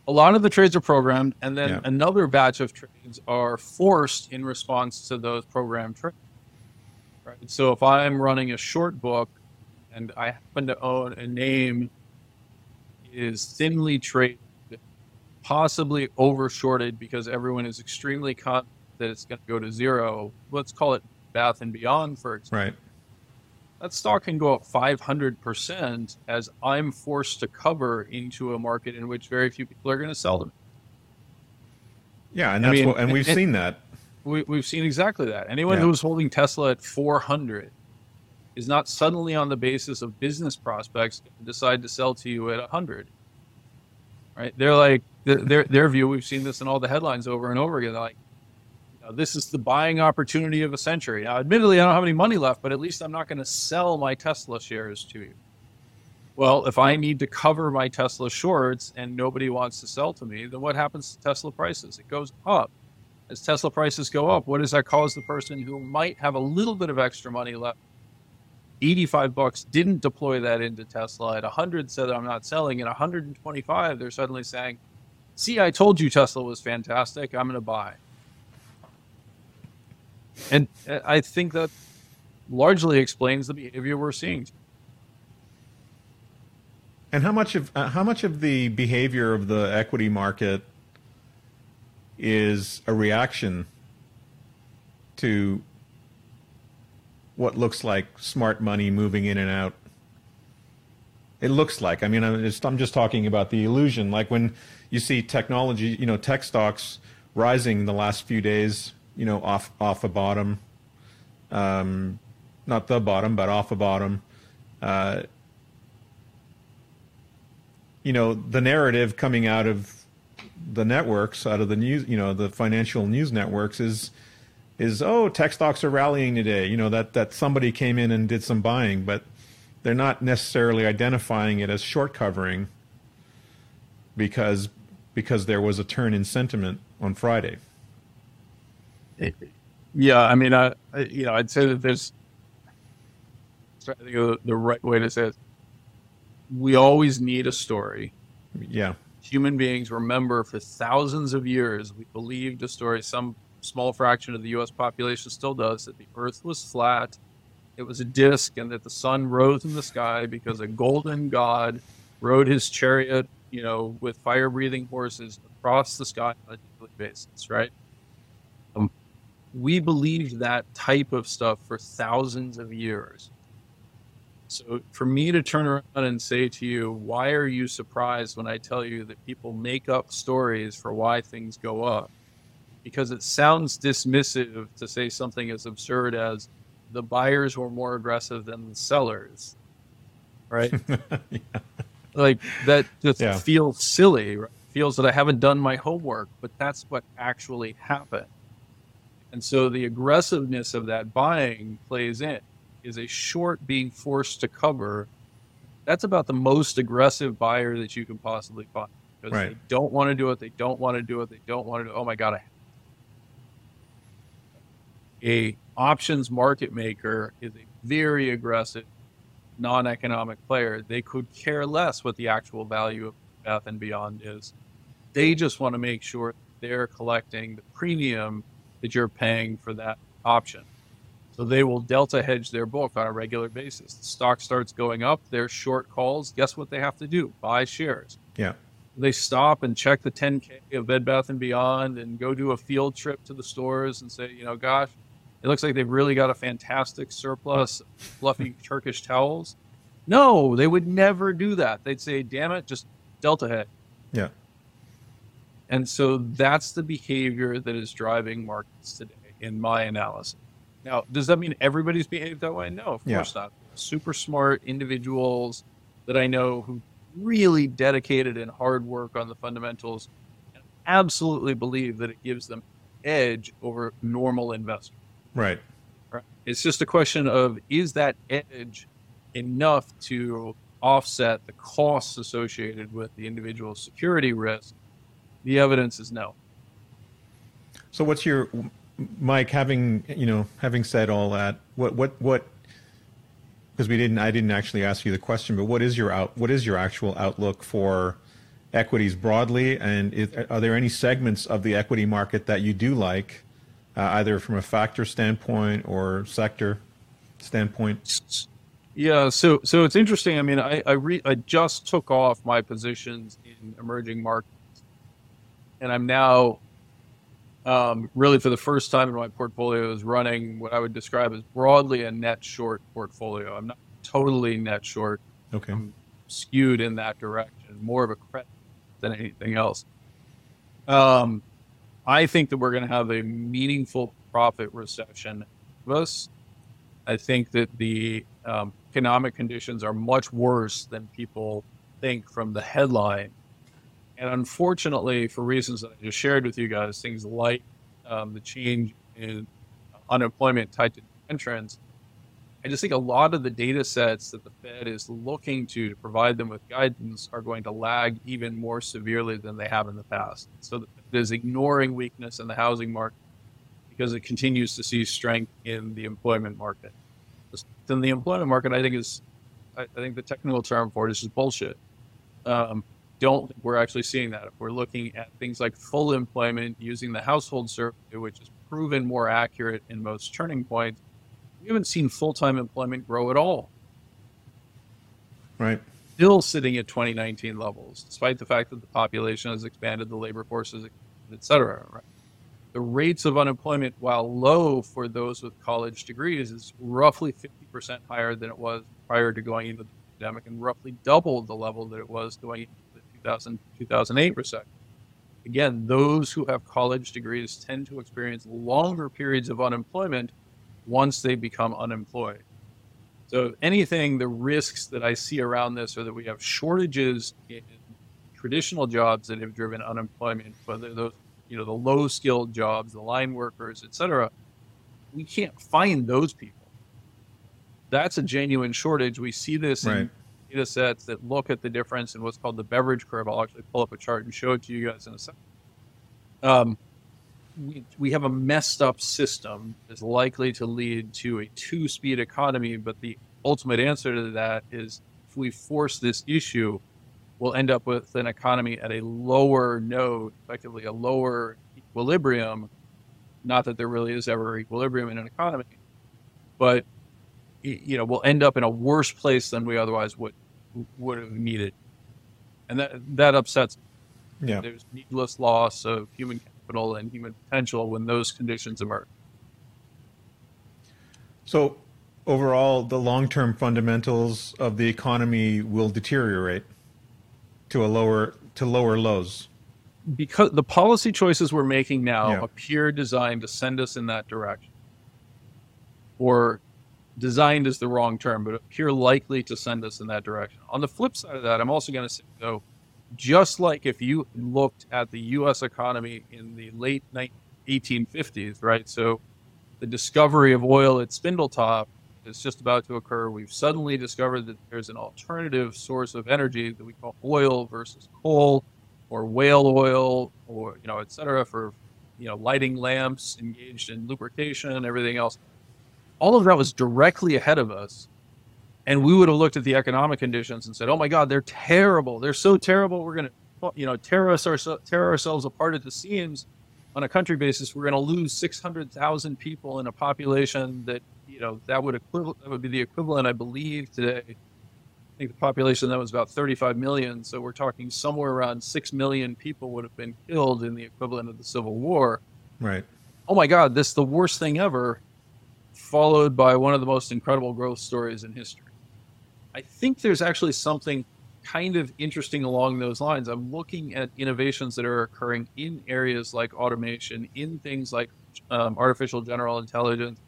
[SPEAKER 4] a lot of the trades are programmed, and then yeah. another batch of trades are forced in response to those programmed trades. Right. So if I'm running a short book and I happen to own a name is thinly traded, possibly over shorted because everyone is extremely confident that it's going to go to zero. Let's call it Bath and Beyond, for example.
[SPEAKER 1] Right
[SPEAKER 4] that stock can go up 500% as I'm forced to cover into a market in which very few people are going to sell them.
[SPEAKER 1] Yeah, and that's I mean, what, and we've and, seen that.
[SPEAKER 4] We, we've seen exactly that. Anyone yeah. who's holding Tesla at 400 is not suddenly on the basis of business prospects decide to sell to you at 100. Right? They're like their their view. We've seen this in all the headlines over and over again. They're like, this is the buying opportunity of a century. Now, admittedly, I don't have any money left, but at least I'm not going to sell my Tesla shares to you. Well, if I need to cover my Tesla shorts and nobody wants to sell to me, then what happens to Tesla prices? It goes up. As Tesla prices go up, what does that cause the person who might have a little bit of extra money left? 85 bucks didn't deploy that into Tesla. At 100 said I'm not selling. At 125, they're suddenly saying, "See, I told you Tesla was fantastic. I'm going to buy." And uh, I think that largely explains the behavior we're seeing.
[SPEAKER 1] And how much of uh, how much of the behavior of the equity market is a reaction to what looks like smart money moving in and out It looks like. I mean, I'm just, I'm just talking about the illusion. Like when you see technology, you know, tech stocks rising the last few days, you know, off off a bottom, um, not the bottom, but off a bottom. Uh, you know, the narrative coming out of the networks, out of the news, you know, the financial news networks is is oh, tech stocks are rallying today. You know that that somebody came in and did some buying, but they're not necessarily identifying it as short covering because because there was a turn in sentiment on Friday.
[SPEAKER 4] Yeah, I mean, I, you know, I'd say that there's I think the, the right way to say it. We always need a story.
[SPEAKER 1] Yeah.
[SPEAKER 4] Human beings remember for thousands of years we believed a story. Some small fraction of the U.S. population still does that the Earth was flat, it was a disk, and that the sun rose in the sky because a golden god rode his chariot, you know, with fire-breathing horses across the sky on a daily basis. Right? We believed that type of stuff for thousands of years. So for me to turn around and say to you, why are you surprised when I tell you that people make up stories for why things go up? Because it sounds dismissive to say something as absurd as the buyers were more aggressive than the sellers. Right? yeah. Like that just yeah. feels silly, right? feels that I haven't done my homework, but that's what actually happened. And so the aggressiveness of that buying plays in is a short being forced to cover, that's about the most aggressive buyer that you can possibly find. Because right. they don't want to do it, they don't want to do it, they don't want to do it. Oh my God. I a options market maker is a very aggressive non-economic player. They could care less what the actual value of Bath and Beyond is. They just want to make sure they're collecting the premium that you're paying for that option. So they will delta hedge their book on a regular basis. The stock starts going up, they're short calls. Guess what they have to do? Buy shares.
[SPEAKER 1] Yeah.
[SPEAKER 4] They stop and check the 10K of Bed Bath and Beyond and go do a field trip to the stores and say, you know, gosh, it looks like they've really got a fantastic surplus of fluffy Turkish towels. No, they would never do that. They'd say, damn it, just delta hedge.
[SPEAKER 1] Yeah.
[SPEAKER 4] And so that's the behavior that is driving markets today, in my analysis. Now, does that mean everybody's behaved that way? No, of yeah. course not. Super smart individuals that I know who really dedicated and hard work on the fundamentals and absolutely believe that it gives them edge over normal investors.
[SPEAKER 1] Right.
[SPEAKER 4] Right. It's just a question of is that edge enough to offset the costs associated with the individual security risk? The evidence is no.
[SPEAKER 1] So what's your Mike, having you know, having said all that, what what what? Because we didn't, I didn't actually ask you the question, but what is your out? What is your actual outlook for equities broadly? And is, are there any segments of the equity market that you do like, uh, either from a factor standpoint or sector standpoint?
[SPEAKER 4] Yeah, so so it's interesting. I mean, I I, re, I just took off my positions in emerging markets, and I'm now um, really for the first time in my portfolio is running what I would describe as broadly a net short portfolio. I'm not totally net short.
[SPEAKER 1] Okay. I'm
[SPEAKER 4] skewed in that direction, more of a credit than anything else. Um, I think that we're going to have a meaningful profit recession of us. I think that the um, economic conditions are much worse than people think from the headline and unfortunately, for reasons that I just shared with you guys, things like um, the change in unemployment tied to trends, I just think a lot of the data sets that the Fed is looking to to provide them with guidance are going to lag even more severely than they have in the past. So is ignoring weakness in the housing market because it continues to see strength in the employment market. In the employment market, I think is, I, think the technical term for it is just bullshit. Um, don't think we're actually seeing that. If we're looking at things like full employment using the household survey, which is proven more accurate in most turning points, we haven't seen full time employment grow at all.
[SPEAKER 1] Right.
[SPEAKER 4] Still sitting at 2019 levels, despite the fact that the population has expanded, the labor force has, et cetera. Right. The rates of unemployment, while low for those with college degrees, is roughly 50% higher than it was prior to going into the pandemic and roughly double the level that it was going into 2000, 2008 recession. Again, those who have college degrees tend to experience longer periods of unemployment once they become unemployed. So, if anything, the risks that I see around this are that we have shortages in traditional jobs that have driven unemployment, whether those, you know, the low skilled jobs, the line workers, et cetera. We can't find those people. That's a genuine shortage. We see this
[SPEAKER 1] Right.
[SPEAKER 4] in data sets that look at the difference in what's called the Beveridge curve. I'll actually pull up a chart and show it to you guys in a second. Um, we, we have a messed up system that's likely to lead to a two speed economy. But the ultimate answer to that is if we force this issue, we'll end up with an economy at a lower node, effectively a lower equilibrium. Not that there really is ever equilibrium in an economy, but you know we'll end up in a worse place than we otherwise would would have needed, and that that upsets
[SPEAKER 1] Yeah.
[SPEAKER 4] there's needless loss of human capital and human potential when those conditions emerge.
[SPEAKER 1] So overall, the long-term fundamentals of the economy will deteriorate to a lower to lower lows.
[SPEAKER 4] Because the policy choices we're making now
[SPEAKER 1] Yeah.
[SPEAKER 4] appear designed to send us in that direction. Or designed is the wrong term, but appear likely to send us in that direction. On the flip side of that, I'm also going to say, though, just like if you looked at the US economy in the late 1850s, right? So the discovery of oil at Spindletop is just about to occur. We've suddenly discovered that there's an alternative source of energy that we call oil versus coal or whale oil or, you know, et cetera, for, you know, lighting lamps, engaged in lubrication and everything else. All of that was directly ahead of us. And we would have looked at the economic conditions and said, "Oh my God, they're terrible. They're so terrible. We're going to, you know, tear us our, tear ourselves apart at the seams on a country basis. We're going to lose 600,000 people in a population that, you know, that would equivalent that would be the equivalent, I believe, today. I think the population that was about 35 million. So we're talking somewhere around six million people would have been killed in the equivalent of the Civil War.
[SPEAKER 1] Right.
[SPEAKER 4] Oh my God, this is the worst thing ever." Followed by one of the most incredible growth stories in history. I think there's actually something kind of interesting along those lines. I'm looking at innovations that are occurring in areas like automation, in things like um, artificial general intelligence,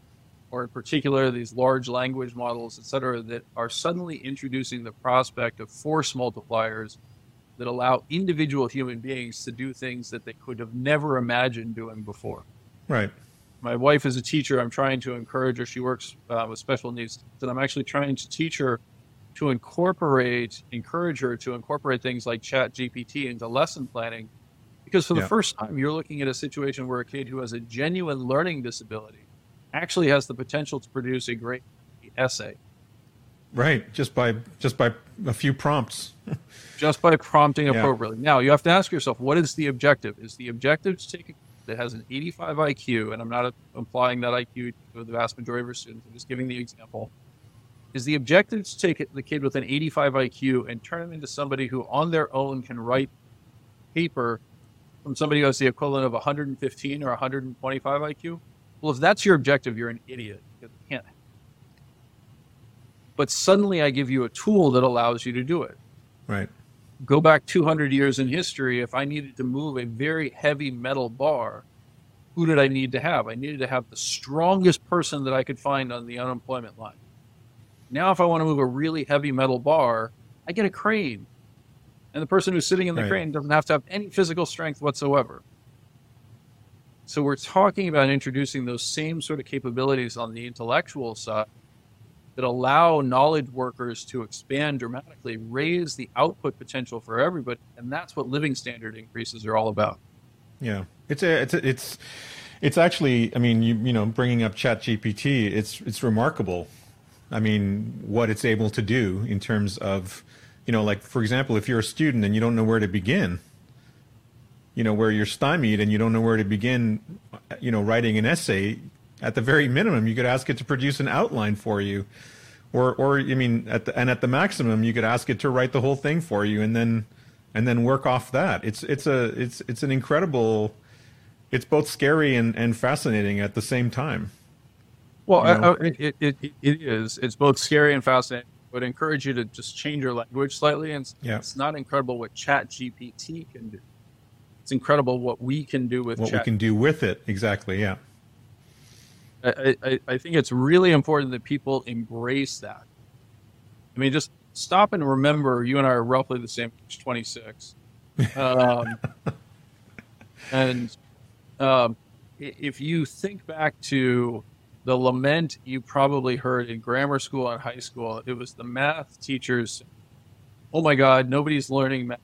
[SPEAKER 4] or in particular these large language models, et cetera, that are suddenly introducing the prospect of force multipliers that allow individual human beings to do things that they could have never imagined doing before
[SPEAKER 1] Right.
[SPEAKER 4] My wife is a teacher. I'm trying to encourage her. She works uh, with special needs, and I'm actually trying to teach her to incorporate, encourage her to incorporate things like Chat GPT into lesson planning, because for the
[SPEAKER 1] Yeah.
[SPEAKER 4] first time, you're looking at a situation where a kid who has a genuine learning disability actually has the potential to produce a great essay
[SPEAKER 1] Right. Just by just by a few prompts.
[SPEAKER 4] just by prompting
[SPEAKER 1] Yeah.
[SPEAKER 4] appropriately. Now, you have to ask yourself, what is the objective? Is the objective to take a that has an 85 IQ, and I'm not implying that IQ to the vast majority of our students, I'm just giving the example. Is the objective to take the kid with an 85 IQ and turn him into somebody who, on their own, can write paper from somebody who has the equivalent of 115 or 125 IQ? Well, if that's your objective, you're an idiot. you can't. But suddenly, I give you a tool that allows you to do it
[SPEAKER 1] Right.
[SPEAKER 4] Go back 200 years in history, if I needed to move a very heavy metal bar, who did I need to have? I needed to have the strongest person that I could find on the unemployment line. Now, if I want to move a really heavy metal bar, I get a crane. And the person who's sitting in the
[SPEAKER 1] Right.
[SPEAKER 4] crane doesn't have to have any physical strength whatsoever. So, we're talking about introducing those same sort of capabilities on the intellectual side that allow knowledge workers to expand dramatically, raise the output potential for everybody, and that's what living standard increases are all about.
[SPEAKER 1] Yeah. It's a it's a, it's it's actually I mean you you know bringing up Chat GPT it's it's remarkable. I mean what it's able to do in terms of you know like for example if you're a student and you don't know where to begin you know where you're stymied and you don't know where to begin you know writing an essay at the very minimum you could ask it to produce an outline for you or or I mean at the and at the maximum you could ask it to write the whole thing for you and then and then work off that it's it's a it's it's an incredible it's both scary and, and fascinating at the same time
[SPEAKER 4] Well,
[SPEAKER 1] You know?
[SPEAKER 4] Uh, uh, I, I, it, it, it is. It's both scary and fascinating. would encourage you to just change your language slightly. And
[SPEAKER 1] Yeah.
[SPEAKER 4] it's not incredible what Chat GPT can do. It's incredible what we can do with
[SPEAKER 1] What we can do with it, exactly. Yeah.
[SPEAKER 4] I, I, I think it's really important that people embrace that. I mean, just stop and remember you and I are roughly the same age, 26. Um, and um, if you think back to the lament you probably heard in grammar school and high school, it was the math teachers. Oh my God, nobody's learning math.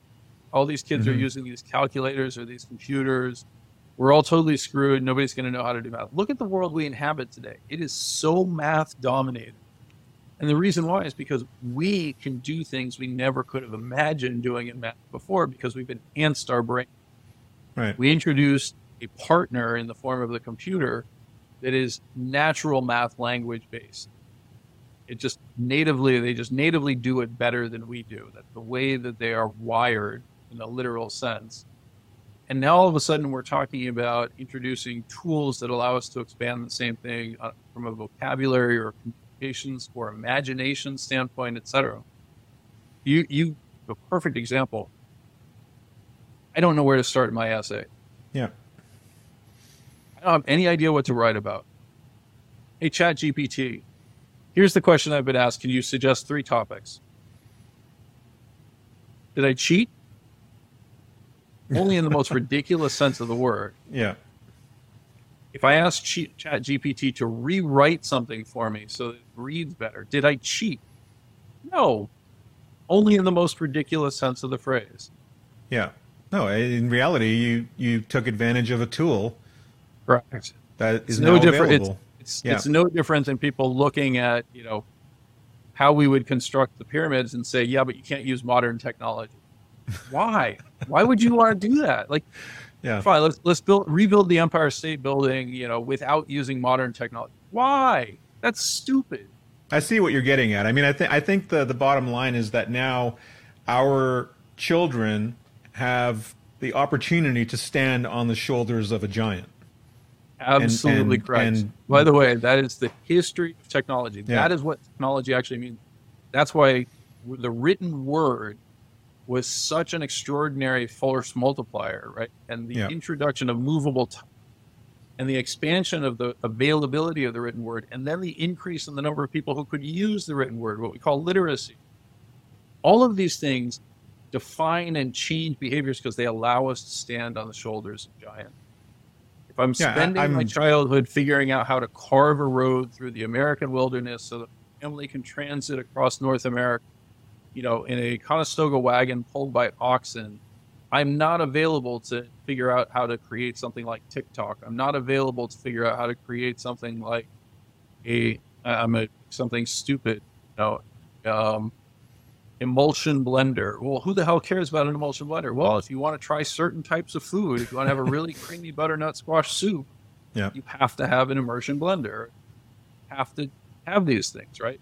[SPEAKER 4] All these kids are
[SPEAKER 1] Mhm.
[SPEAKER 4] using these calculators or these computers. We're all totally screwed. Nobody's going to know how to do math. Look at the world we inhabit today. It is so math dominated. And the reason why is because we can do things we never could have imagined doing in math before because we've enhanced our brain.
[SPEAKER 1] Right.
[SPEAKER 4] We introduced a partner in the form of the computer that is natural math language based. It just natively, they just natively do it better than we do. That the way that they are wired in a literal sense. And now all of a sudden we're talking about introducing tools that allow us to expand the same thing uh, from a vocabulary or communications or imagination standpoint, et cetera. You, you, a perfect example. I don't know where to start my essay.
[SPEAKER 1] Yeah.
[SPEAKER 4] I don't have any idea what to write about. Hey, Chat GPT, here's the question I've been asked. Can you suggest three topics? Did I cheat? Only in the most ridiculous sense of the word.
[SPEAKER 1] Yeah.
[SPEAKER 4] If I ask Ch- Chat GPT to rewrite something for me so that it reads better, did I cheat? No. Only in the most ridiculous sense of the phrase.
[SPEAKER 1] Yeah. No, in reality, you you took advantage of a tool
[SPEAKER 4] Correct.
[SPEAKER 1] that is
[SPEAKER 4] no different. It's, it's,
[SPEAKER 1] Yeah.
[SPEAKER 4] it's no different than people looking at you know how we would construct the pyramids and say, yeah, but you can't use modern technology. Why? Why would you want to do that? Like,
[SPEAKER 1] yeah.
[SPEAKER 4] fine, let's let's build rebuild the Empire State Building, you know, without using modern technology. Why? That's stupid.
[SPEAKER 1] I see what you're getting at. I mean, I think I think the the bottom line is that now our children have the opportunity to stand on the shoulders of a giant.
[SPEAKER 4] Absolutely
[SPEAKER 1] and-
[SPEAKER 4] correct.
[SPEAKER 1] and-
[SPEAKER 4] By the way, that is the history of technology.
[SPEAKER 1] Yeah.
[SPEAKER 4] That is what technology actually means. That's why the written word was such an extraordinary force multiplier, right? And the
[SPEAKER 1] Yeah.
[SPEAKER 4] introduction of movable type and the expansion of the availability of the written word, and then the increase in the number of people who could use the written word, what we call literacy. All of these things define and change behaviors because they allow us to stand on the shoulders of giants. If I'm
[SPEAKER 1] Yeah,
[SPEAKER 4] spending my
[SPEAKER 1] I'm-
[SPEAKER 4] childhood figuring out how to carve a road through the American wilderness so that family can transit across North America, you know, in a Conestoga wagon pulled by oxen, I'm not available to figure out how to create something like TikTok. I'm not available to figure out how to create something like a I'm a something stupid, you know, um, emulsion blender. Well, who the hell cares about an emulsion blender? Well, if you want to try certain types of food, if you want to have a really creamy butternut squash soup,
[SPEAKER 1] Yeah.
[SPEAKER 4] you have to have an immersion blender. Have to have these things, right?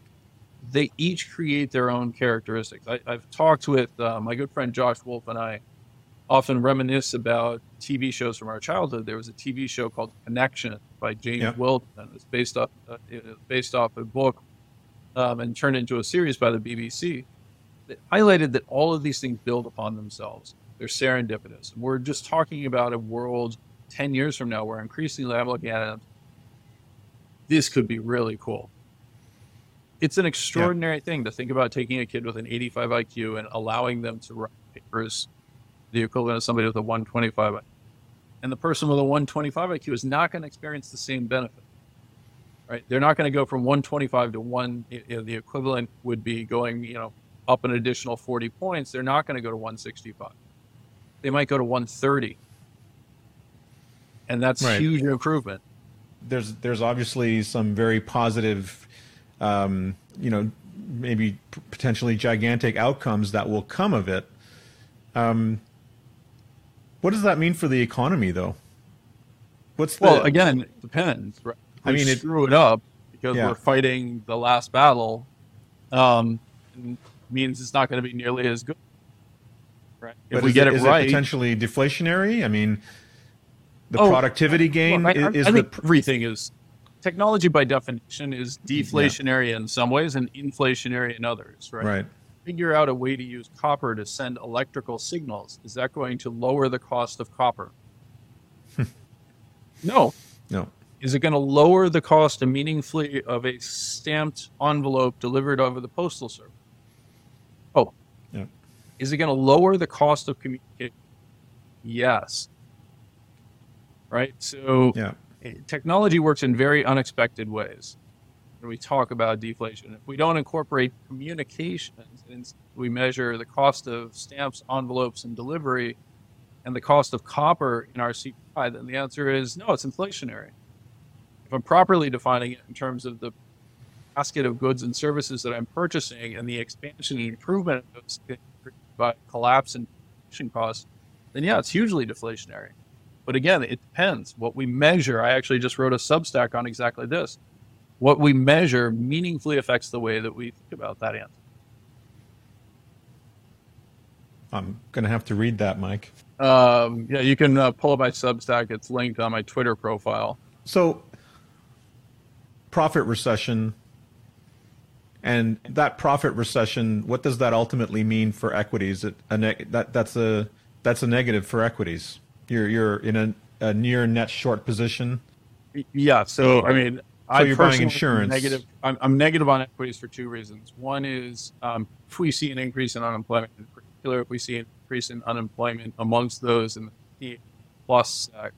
[SPEAKER 4] They each create their own characteristics. I, I've talked with uh, my good friend Josh Wolfe and I often reminisce about TV shows from our childhood. There was a TV show called Connection by James
[SPEAKER 1] Yeah.
[SPEAKER 4] Wilson. It's based off uh, it was based off a book um, and turned into a series by the BBC It highlighted that all of these things build upon themselves. They're serendipitous. And we're just talking about a world 10 years from now where increasingly I'm looking at it, this could be really cool. It's an extraordinary thing to think about taking a kid with an 85 IQ and allowing them to write papers the equivalent of somebody with a 125 IQ. And the person with a 125 IQ is not going to experience the same benefit. Right? They're not going to go from 125 to one. you know, the equivalent would be going, you know, up an additional 40 points. They're not going to go to 165. They might go to 130. And that's
[SPEAKER 1] Right.
[SPEAKER 4] huge improvement.
[SPEAKER 1] there's there's obviously some very positive, um, you know, maybe p- potentially gigantic outcomes that will come of it. Um, what does that mean for the economy, though? What's the
[SPEAKER 4] Well, again, it depends. Right?
[SPEAKER 1] I mean, it-
[SPEAKER 4] screw it up because
[SPEAKER 1] Yeah.
[SPEAKER 4] we're fighting the last battle. Um, means it's not going to be nearly as good. Right? If
[SPEAKER 1] but
[SPEAKER 4] we get
[SPEAKER 1] it,
[SPEAKER 4] it
[SPEAKER 1] is
[SPEAKER 4] right, it
[SPEAKER 1] potentially deflationary? I mean, the
[SPEAKER 4] Oh,
[SPEAKER 1] productivity gain
[SPEAKER 4] well, I,
[SPEAKER 1] is,
[SPEAKER 4] I-
[SPEAKER 1] is
[SPEAKER 4] I
[SPEAKER 1] the
[SPEAKER 4] everything is technology by definition is deflationary in some ways and inflationary in others, right?
[SPEAKER 1] Right.
[SPEAKER 4] Figure out a way to use copper to send electrical signals. Is that going to lower the cost of copper? no.
[SPEAKER 1] No.
[SPEAKER 4] Is it going to lower the cost meaningfully of a stamped envelope delivered over the postal service? Oh.
[SPEAKER 1] Yeah.
[SPEAKER 4] Is it going to lower the cost of communication? Yes. Right? So
[SPEAKER 1] Yeah.
[SPEAKER 4] Technology works in very unexpected ways when we talk about deflation. If we don't incorporate communications and we measure the cost of stamps, envelopes, and delivery and the cost of copper in our CPI, then the answer is no, it's inflationary. If I'm properly defining it in terms of the basket of goods and services that I'm purchasing and the expansion and improvement of those by collapse in costs, then yeah, it's hugely deflationary. But again, it depends. What we measure, I actually just wrote a Substack on exactly this. What we measure meaningfully affects the way that we think about that answer.
[SPEAKER 1] I'm going to have to read that, Mike.
[SPEAKER 4] Um, yeah, you can uh, pull up my Substack. It's linked on my Twitter profile.
[SPEAKER 1] So, profit recession, and that profit recession, what does that ultimately mean for equities? It, a neg- that that's a that's a negative for equities. You're you're in a, a near net short position.
[SPEAKER 4] Yeah. So I mean, I
[SPEAKER 1] you're buying insurance.
[SPEAKER 4] Negative. I'm, I'm negative on equities for two reasons. One is um, if we see an increase in unemployment, in particular, if we see an increase in unemployment amongst those in the plus uh,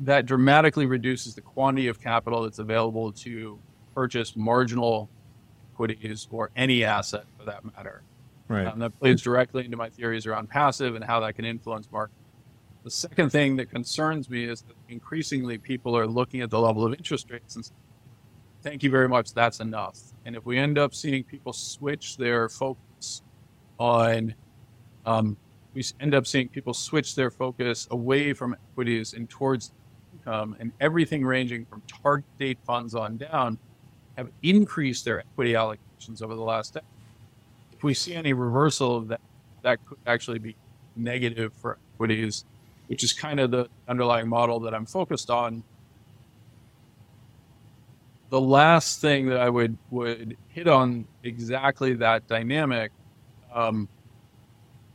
[SPEAKER 4] that dramatically reduces the quantity of capital that's available to purchase marginal equities or any asset for that matter.
[SPEAKER 1] Right.
[SPEAKER 4] Um, that plays directly into my theories around passive and how that can influence market. The second thing that concerns me is that increasingly people are looking at the level of interest rates and saying, thank you very much, that's enough. And if we end up seeing people switch their focus on, um, we end up seeing people switch their focus away from equities and towards income, and everything ranging from target date funds on down have increased their equity allocations over the last decade if we see any reversal of that, that could actually be negative for equities, which is kind of the underlying model that I'm focused on. The last thing that I would would hit on exactly that dynamic um,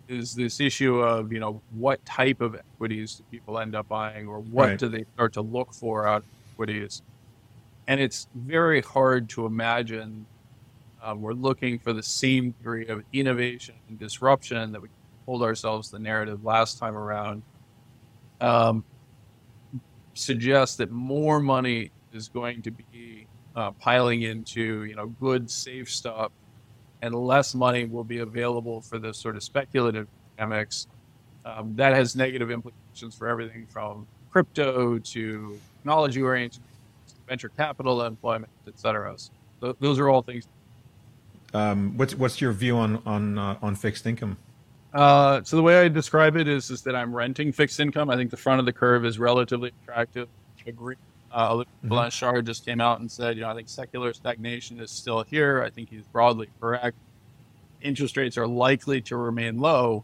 [SPEAKER 4] is this issue of you know what type of equities do people end up buying, or what
[SPEAKER 1] Right.
[SPEAKER 4] do they start to look for out of equities? And it's very hard to imagine um, we're looking for the same degree of innovation and disruption that we told ourselves the narrative last time around. Um, suggests that more money is going to be uh, piling into you know good safe stuff, and less money will be available for the sort of speculative dynamics. Um, that has negative implications for everything from crypto to technology oriented venture capital employment, et cetera. So those are all things
[SPEAKER 1] Um, what's what's your view on on uh, on fixed income?
[SPEAKER 4] Uh, so the way I describe it is, is that I'm renting fixed income. I think the front of the curve is relatively attractive. I agree. Uh,
[SPEAKER 1] Mhm.
[SPEAKER 4] Blanchard just came out and said, you know, I think secular stagnation is still here. I think he's broadly correct. Interest rates are likely to remain low.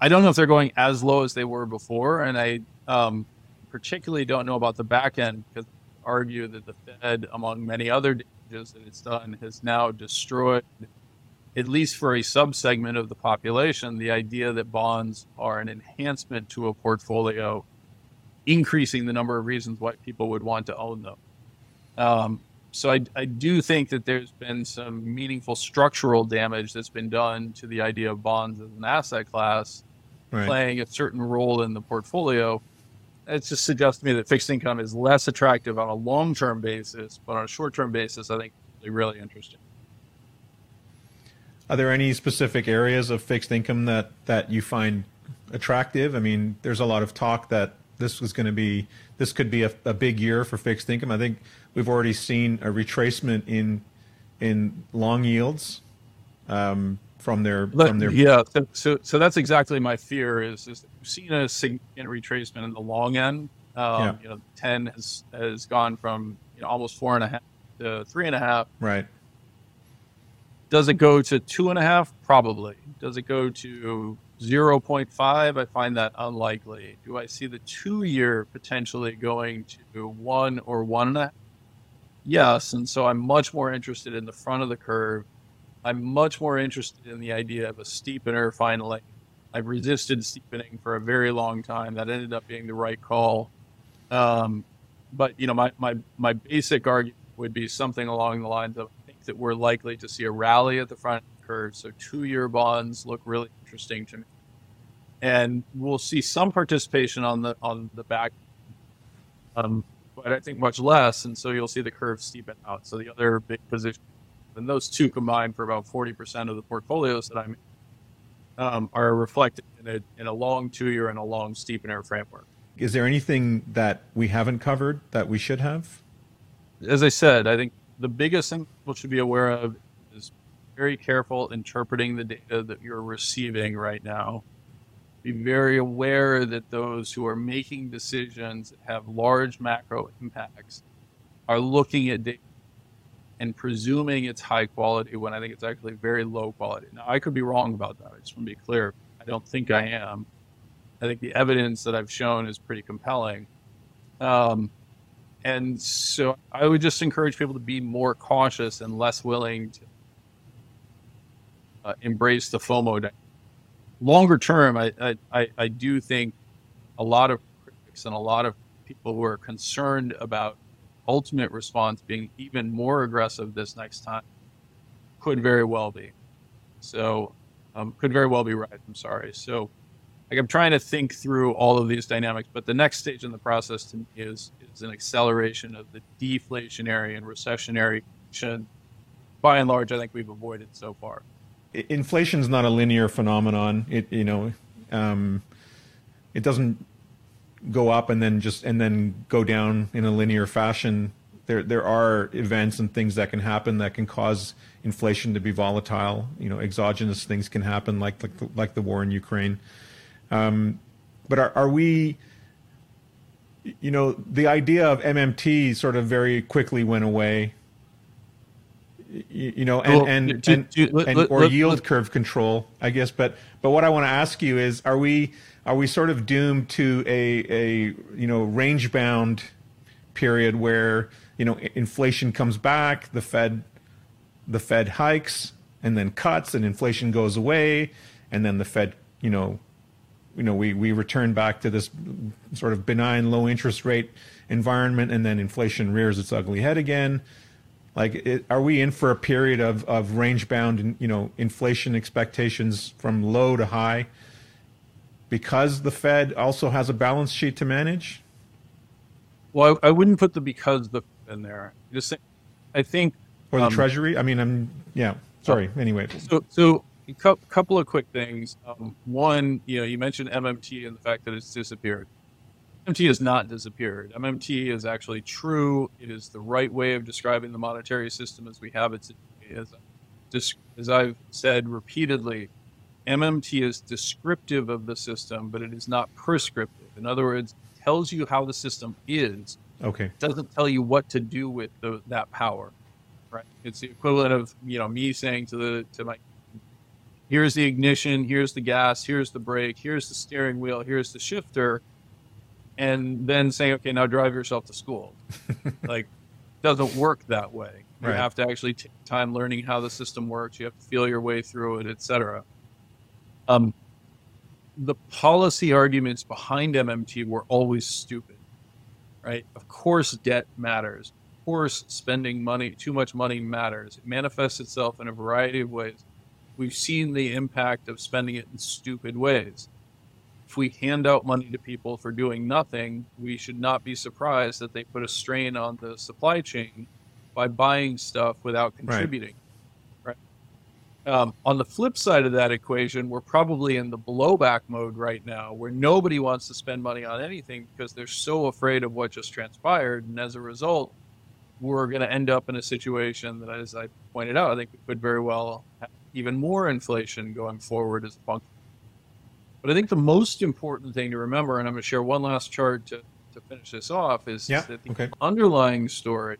[SPEAKER 4] I don't know if they're going as low as they were before, and I um, particularly don't know about the back end because I argue that the Fed, among many other damages that it's done, has now destroyed at least for a subsegment of the population, the idea that bonds are an enhancement to a portfolio, increasing the number of reasons why people would want to own them. Um, so I, I do think that there's been some meaningful structural damage that's been done to the idea of bonds as an asset class,
[SPEAKER 1] Right.
[SPEAKER 4] playing a certain role in the portfolio. It just suggests to me that fixed income is less attractive on a long-term basis, but on a short-term basis, I think it's really, really interesting.
[SPEAKER 1] Are there any specific areas of fixed income that that you find attractive? I mean, there's a lot of talk that this was going to be this could be a, a big year for fixed income. I think we've already seen a retracement in in long yields um, from their from their
[SPEAKER 4] yeah, so, so so that's exactly my fear is is we've seen a significant retracement in the long end. Um,
[SPEAKER 1] Yeah.
[SPEAKER 4] You know, ten has has gone from you know almost four and a half to three and a half.
[SPEAKER 1] right.
[SPEAKER 4] Does it go to two and a half? Probably. Does it go to 0.5, I find that unlikely. Do I see the two year potentially going to one or one and a half? Yes. And so I'm much more interested in the front of the curve. I'm much more interested in the idea of a steepener finally. I've resisted steepening for a very long time. That ended up being the right call. Um, but you know, my, my my basic argument would be something along the lines of that we're likely to see a rally at the front of the curve. So two year bonds look really interesting to me. And we'll see some participation on the on the back. Um, but I think much less, and so you'll see the curve steepen out. So the other big position, and those two combined for about forty percent of the portfolios that I'm um, are reflected in a in a long two year and a long steepener framework.
[SPEAKER 1] Is there anything that we haven't covered that we should have?
[SPEAKER 4] As I said, I think the biggest thing people should be aware of is very careful interpreting the data that you're receiving right now. Be very aware that those who are making decisions that have large macro impacts are looking at data and presuming it's high quality when I think it's actually very low quality. Now, I could be wrong about that. I just want to be clear. I don't think I am. I think the evidence that I've shown is pretty compelling. Um, and so I would just encourage people to be more cautious and less willing to uh, embrace the FOMO. Longer term, I, I, I do think a lot of critics and a lot of people who are concerned about ultimate response being even more aggressive this next time could very well be. So, um, could very well be right. I'm sorry. So, like I'm trying to think through all of these dynamics, but the next stage in the process to me is is an acceleration of the deflationary and recessionary action. By and large, I think we've avoided so far.
[SPEAKER 1] Inflation is not a linear phenomenon. It you know, um, it doesn't go up and then just and then go down in a linear fashion. There there are events and things that can happen that can cause inflation to be volatile. You know, exogenous things can happen like like the, like the war in Ukraine. Um, but are, are we, you know, the idea of MMT sort of very quickly went away. You, you know, and well, and, do, and, do, and let, or let, yield let, curve control, I guess. But but what I want to ask you is, are we are we sort of doomed to a a you know range bound period where you know inflation comes back, the Fed the Fed hikes and then cuts, and inflation goes away, and then the Fed you know you know, we, we return back to this sort of benign low interest rate environment and then inflation rears its ugly head again. Like, it, are we in for a period of, of range bound, you know, inflation expectations from low to high because the Fed also has a balance sheet to manage?
[SPEAKER 4] Well, I, I wouldn't put the because the in there. Just I think
[SPEAKER 1] or the um, Treasury. I mean, I'm yeah. Sorry. Anyway,
[SPEAKER 4] so so a couple of quick things. Um, one, you know, you mentioned MMT and the fact that it's disappeared. MMT has not disappeared. MMT is actually true. It is the right way of describing the monetary system as we have it. As, as I've said repeatedly, MMT is descriptive of the system, but it is not prescriptive. In other words, it tells you how the system is.
[SPEAKER 1] Okay.
[SPEAKER 4] It doesn't tell you what to do with the, that power. Right. It's the equivalent of you know me saying to the to my here's the ignition, here's the gas, here's the brake, here's the steering wheel, here's the shifter, and then saying, okay, now drive yourself to school. like, doesn't work that way. You right. have to actually take time learning how the system works. You have to feel your way through it, etc. Um, the policy arguments behind MMT were always stupid, right? Of course, debt matters. Of course, spending money, too much money matters. It manifests itself in a variety of ways we've seen the impact of spending it in stupid ways. If we hand out money to people for doing nothing, we should not be surprised that they put a strain on the supply chain by buying stuff without contributing. Right. right? Um, on the flip side of that equation, we're probably in the blowback mode right now where nobody wants to spend money on anything because they're so afraid of what just transpired. And as a result, we're going to end up in a situation that, as I pointed out, I think we could very well have even more inflation going forward as a function. But I think the most important thing to remember, and I'm going to share one last chart to, to finish this off, is
[SPEAKER 1] yeah,
[SPEAKER 4] that the
[SPEAKER 1] okay.
[SPEAKER 4] underlying story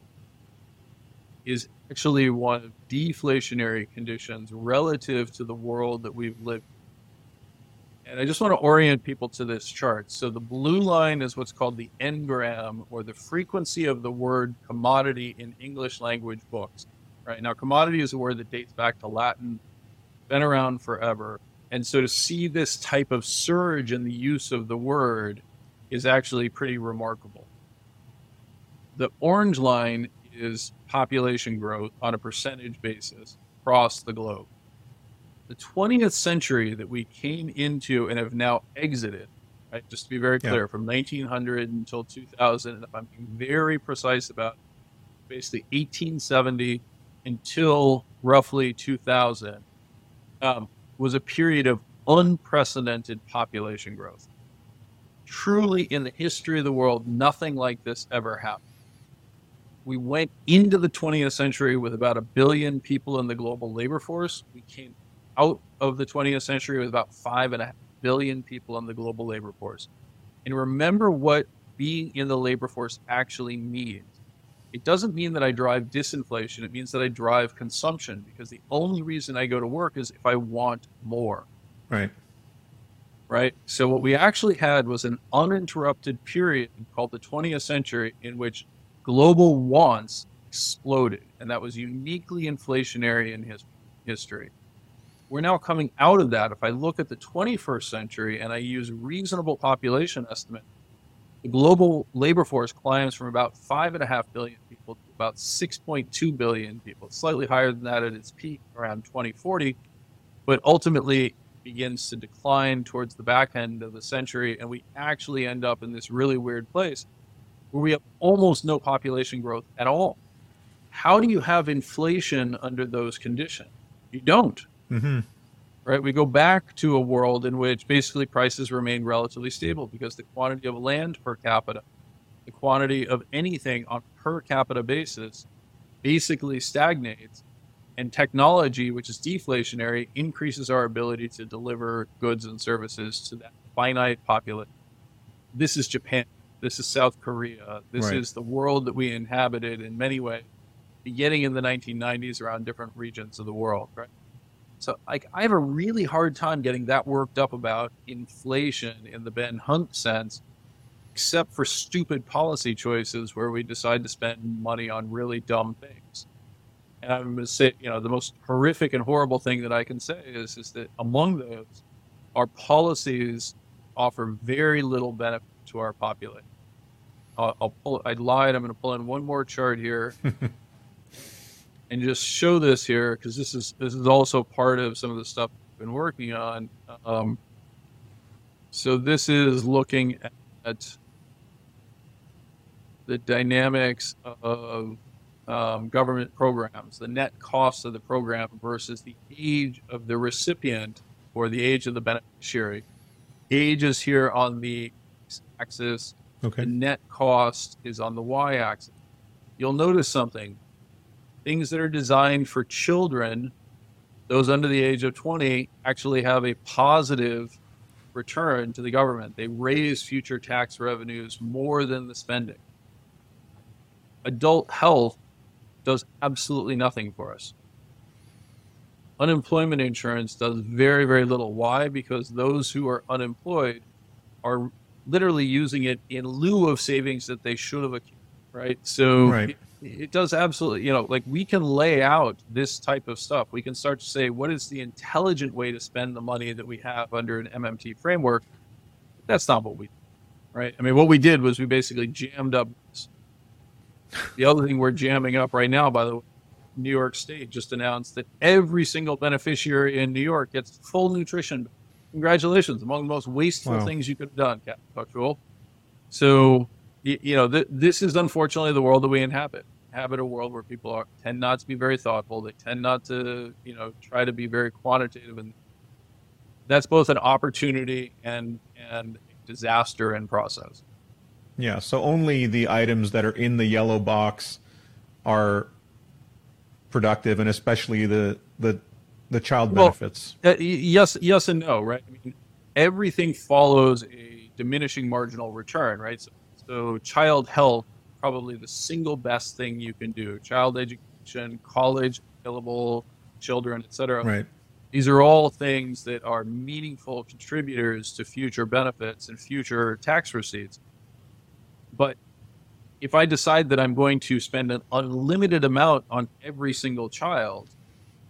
[SPEAKER 4] is actually one of deflationary conditions relative to the world that we've lived. And I just want to orient people to this chart. So the blue line is what's called the n-gram or the frequency of the word commodity in English language books. Right now, commodity is a word that dates back to Latin, been around forever. And so to see this type of surge in the use of the word is actually pretty remarkable. The orange line is population growth on a percentage basis across the globe. The 20th century that we came into and have now exited, right? Just to be very clear, yeah. from 1900 until 2000, and if I'm being very precise about it, basically 1870 until roughly 2000, um, was a period of unprecedented population growth. Truly, in the history of the world, nothing like this ever happened. We went into the 20th century with about a billion people in the global labor force. We came out of the 20th century with about five and a half billion people in the global labor force. And remember what being in the labor force actually means. It doesn't mean that I drive disinflation. It means that I drive consumption because the only reason I go to work is if I want more.
[SPEAKER 1] Right.
[SPEAKER 4] Right. So, what we actually had was an uninterrupted period called the 20th century in which global wants exploded. And that was uniquely inflationary in his history. We're now coming out of that. If I look at the 21st century and I use reasonable population estimate, the global labor force climbs from about five and a half billion people to about 6.2 billion people. Slightly higher than that at its peak around 2040, but ultimately begins to decline towards the back end of the century. And we actually end up in this really weird place where we have almost no population growth at all. How do you have inflation under those conditions? You don't. Mm-hmm right? We go back to a world in which basically prices remain relatively stable because the quantity of land per capita, the quantity of anything on per capita basis basically stagnates. And technology, which is deflationary, increases our ability to deliver goods and services to that finite population. This is Japan. This is South Korea. This right. is the world that we inhabited in many ways, beginning in the 1990s around different regions of the world, right? So like I have a really hard time getting that worked up about inflation in the Ben Hunt sense, except for stupid policy choices where we decide to spend money on really dumb things. And I'm going to say, you know, the most horrific and horrible thing that I can say is, is that among those, our policies offer very little benefit to our population. I'll, I'll pull. I lied. I'm going to pull in one more chart here. and just show this here because this is this is also part of some of the stuff I've been working on. Um, so this is looking at the dynamics of um, government programs, the net cost of the program versus the age of the recipient or the age of the beneficiary. Age is here on the x axis. Okay. The net cost is on the y-axis. You'll notice something things that are designed for children, those under the age of 20, actually have a positive return to the government. They raise future tax revenues more than the spending. Adult health does absolutely nothing for us. Unemployment insurance does very, very little. Why? Because those who are unemployed are literally using it in lieu of savings that they should have accumulated, right? So right it does absolutely you know like we can lay out this type of stuff. We can start to say what is the intelligent way to spend the money that we have under an mmt framework? That's not what we right? I mean what we did was we basically jammed up the other thing we're jamming up right now by the way new york state just announced that every single beneficiary in new york gets full nutrition. Congratulations among the most wasteful wow. things you could have done captain so you, you know, th- this is unfortunately the world that we inhabit. Inhabit a world where people are tend not to be very thoughtful. They tend not to, you know, try to be very quantitative, and that's both an opportunity and and disaster in process.
[SPEAKER 1] Yeah. So only the items that are in the yellow box are productive, and especially the the the child benefits.
[SPEAKER 4] Uh, yes, yes, and no. Right. I mean, everything follows a diminishing marginal return. Right. So so child health, probably the single best thing you can do. Child education, college available, children, etc.
[SPEAKER 1] Right.
[SPEAKER 4] These are all things that are meaningful contributors to future benefits and future tax receipts. But if I decide that I'm going to spend an unlimited amount on every single child,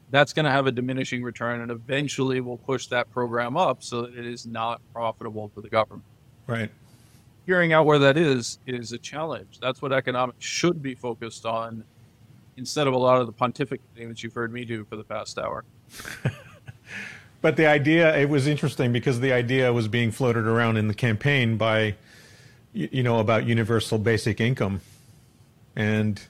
[SPEAKER 4] that's going to have a diminishing return and eventually will push that program up so that it is not profitable for the government.
[SPEAKER 1] Right.
[SPEAKER 4] Figuring out where that is is a challenge. That's what economics should be focused on instead of a lot of the pontificating that you've heard me do for the past hour.
[SPEAKER 1] but the idea, it was interesting because the idea was being floated around in the campaign by, you know, about universal basic income. And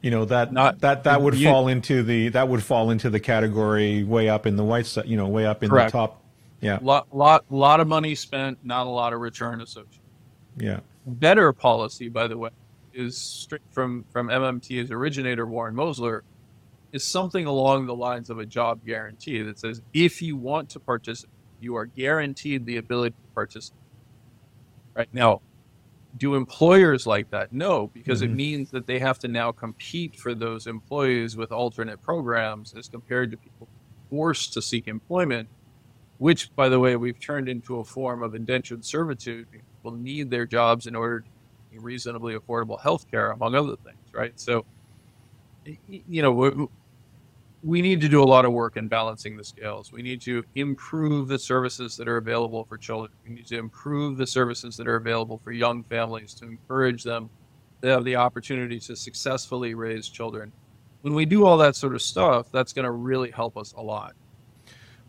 [SPEAKER 1] you know that Not, that that would you, fall into the that would fall into the category way up in the white you know way up in correct. the top yeah
[SPEAKER 4] lot lot lot of money spent not a lot of return associated
[SPEAKER 1] yeah
[SPEAKER 4] better policy by the way is straight from from mmt's originator warren mosler is something along the lines of a job guarantee that says if you want to participate you are guaranteed the ability to participate right now do employers like that? No, because mm-hmm. it means that they have to now compete for those employees with alternate programs as compared to people forced to seek employment, which, by the way, we've turned into a form of indentured servitude. People need their jobs in order to reasonably affordable health care, among other things, right? So, you know, we need to do a lot of work in balancing the scales. We need to improve the services that are available for children. We need to improve the services that are available for young families to encourage them to have the opportunity to successfully raise children. When we do all that sort of stuff, that's going to really help us a lot.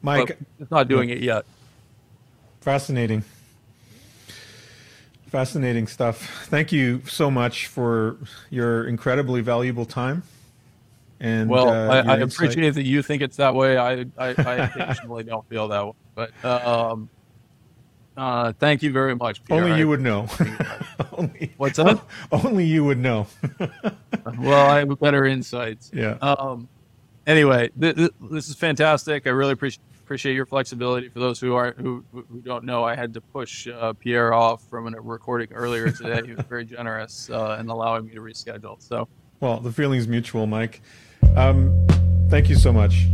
[SPEAKER 1] Mike, but
[SPEAKER 4] it's not doing it yet.
[SPEAKER 1] Fascinating. Fascinating stuff. Thank you so much for your incredibly valuable time. And
[SPEAKER 4] well, uh, I, I appreciate that you think it's that way. I I, I occasionally don't feel that way, but um, uh, thank you very much.
[SPEAKER 1] Pierre. Only you would know.
[SPEAKER 4] only, What's up?
[SPEAKER 1] Only you would know.
[SPEAKER 4] well, I have better insights.
[SPEAKER 1] Yeah.
[SPEAKER 4] Um. Anyway, th- th- this is fantastic. I really appreciate appreciate your flexibility. For those who are who, who don't know, I had to push uh, Pierre off from a recording earlier today. he was very generous uh, in allowing me to reschedule. So.
[SPEAKER 1] Well, the feeling's mutual, Mike. Um, thank you so much.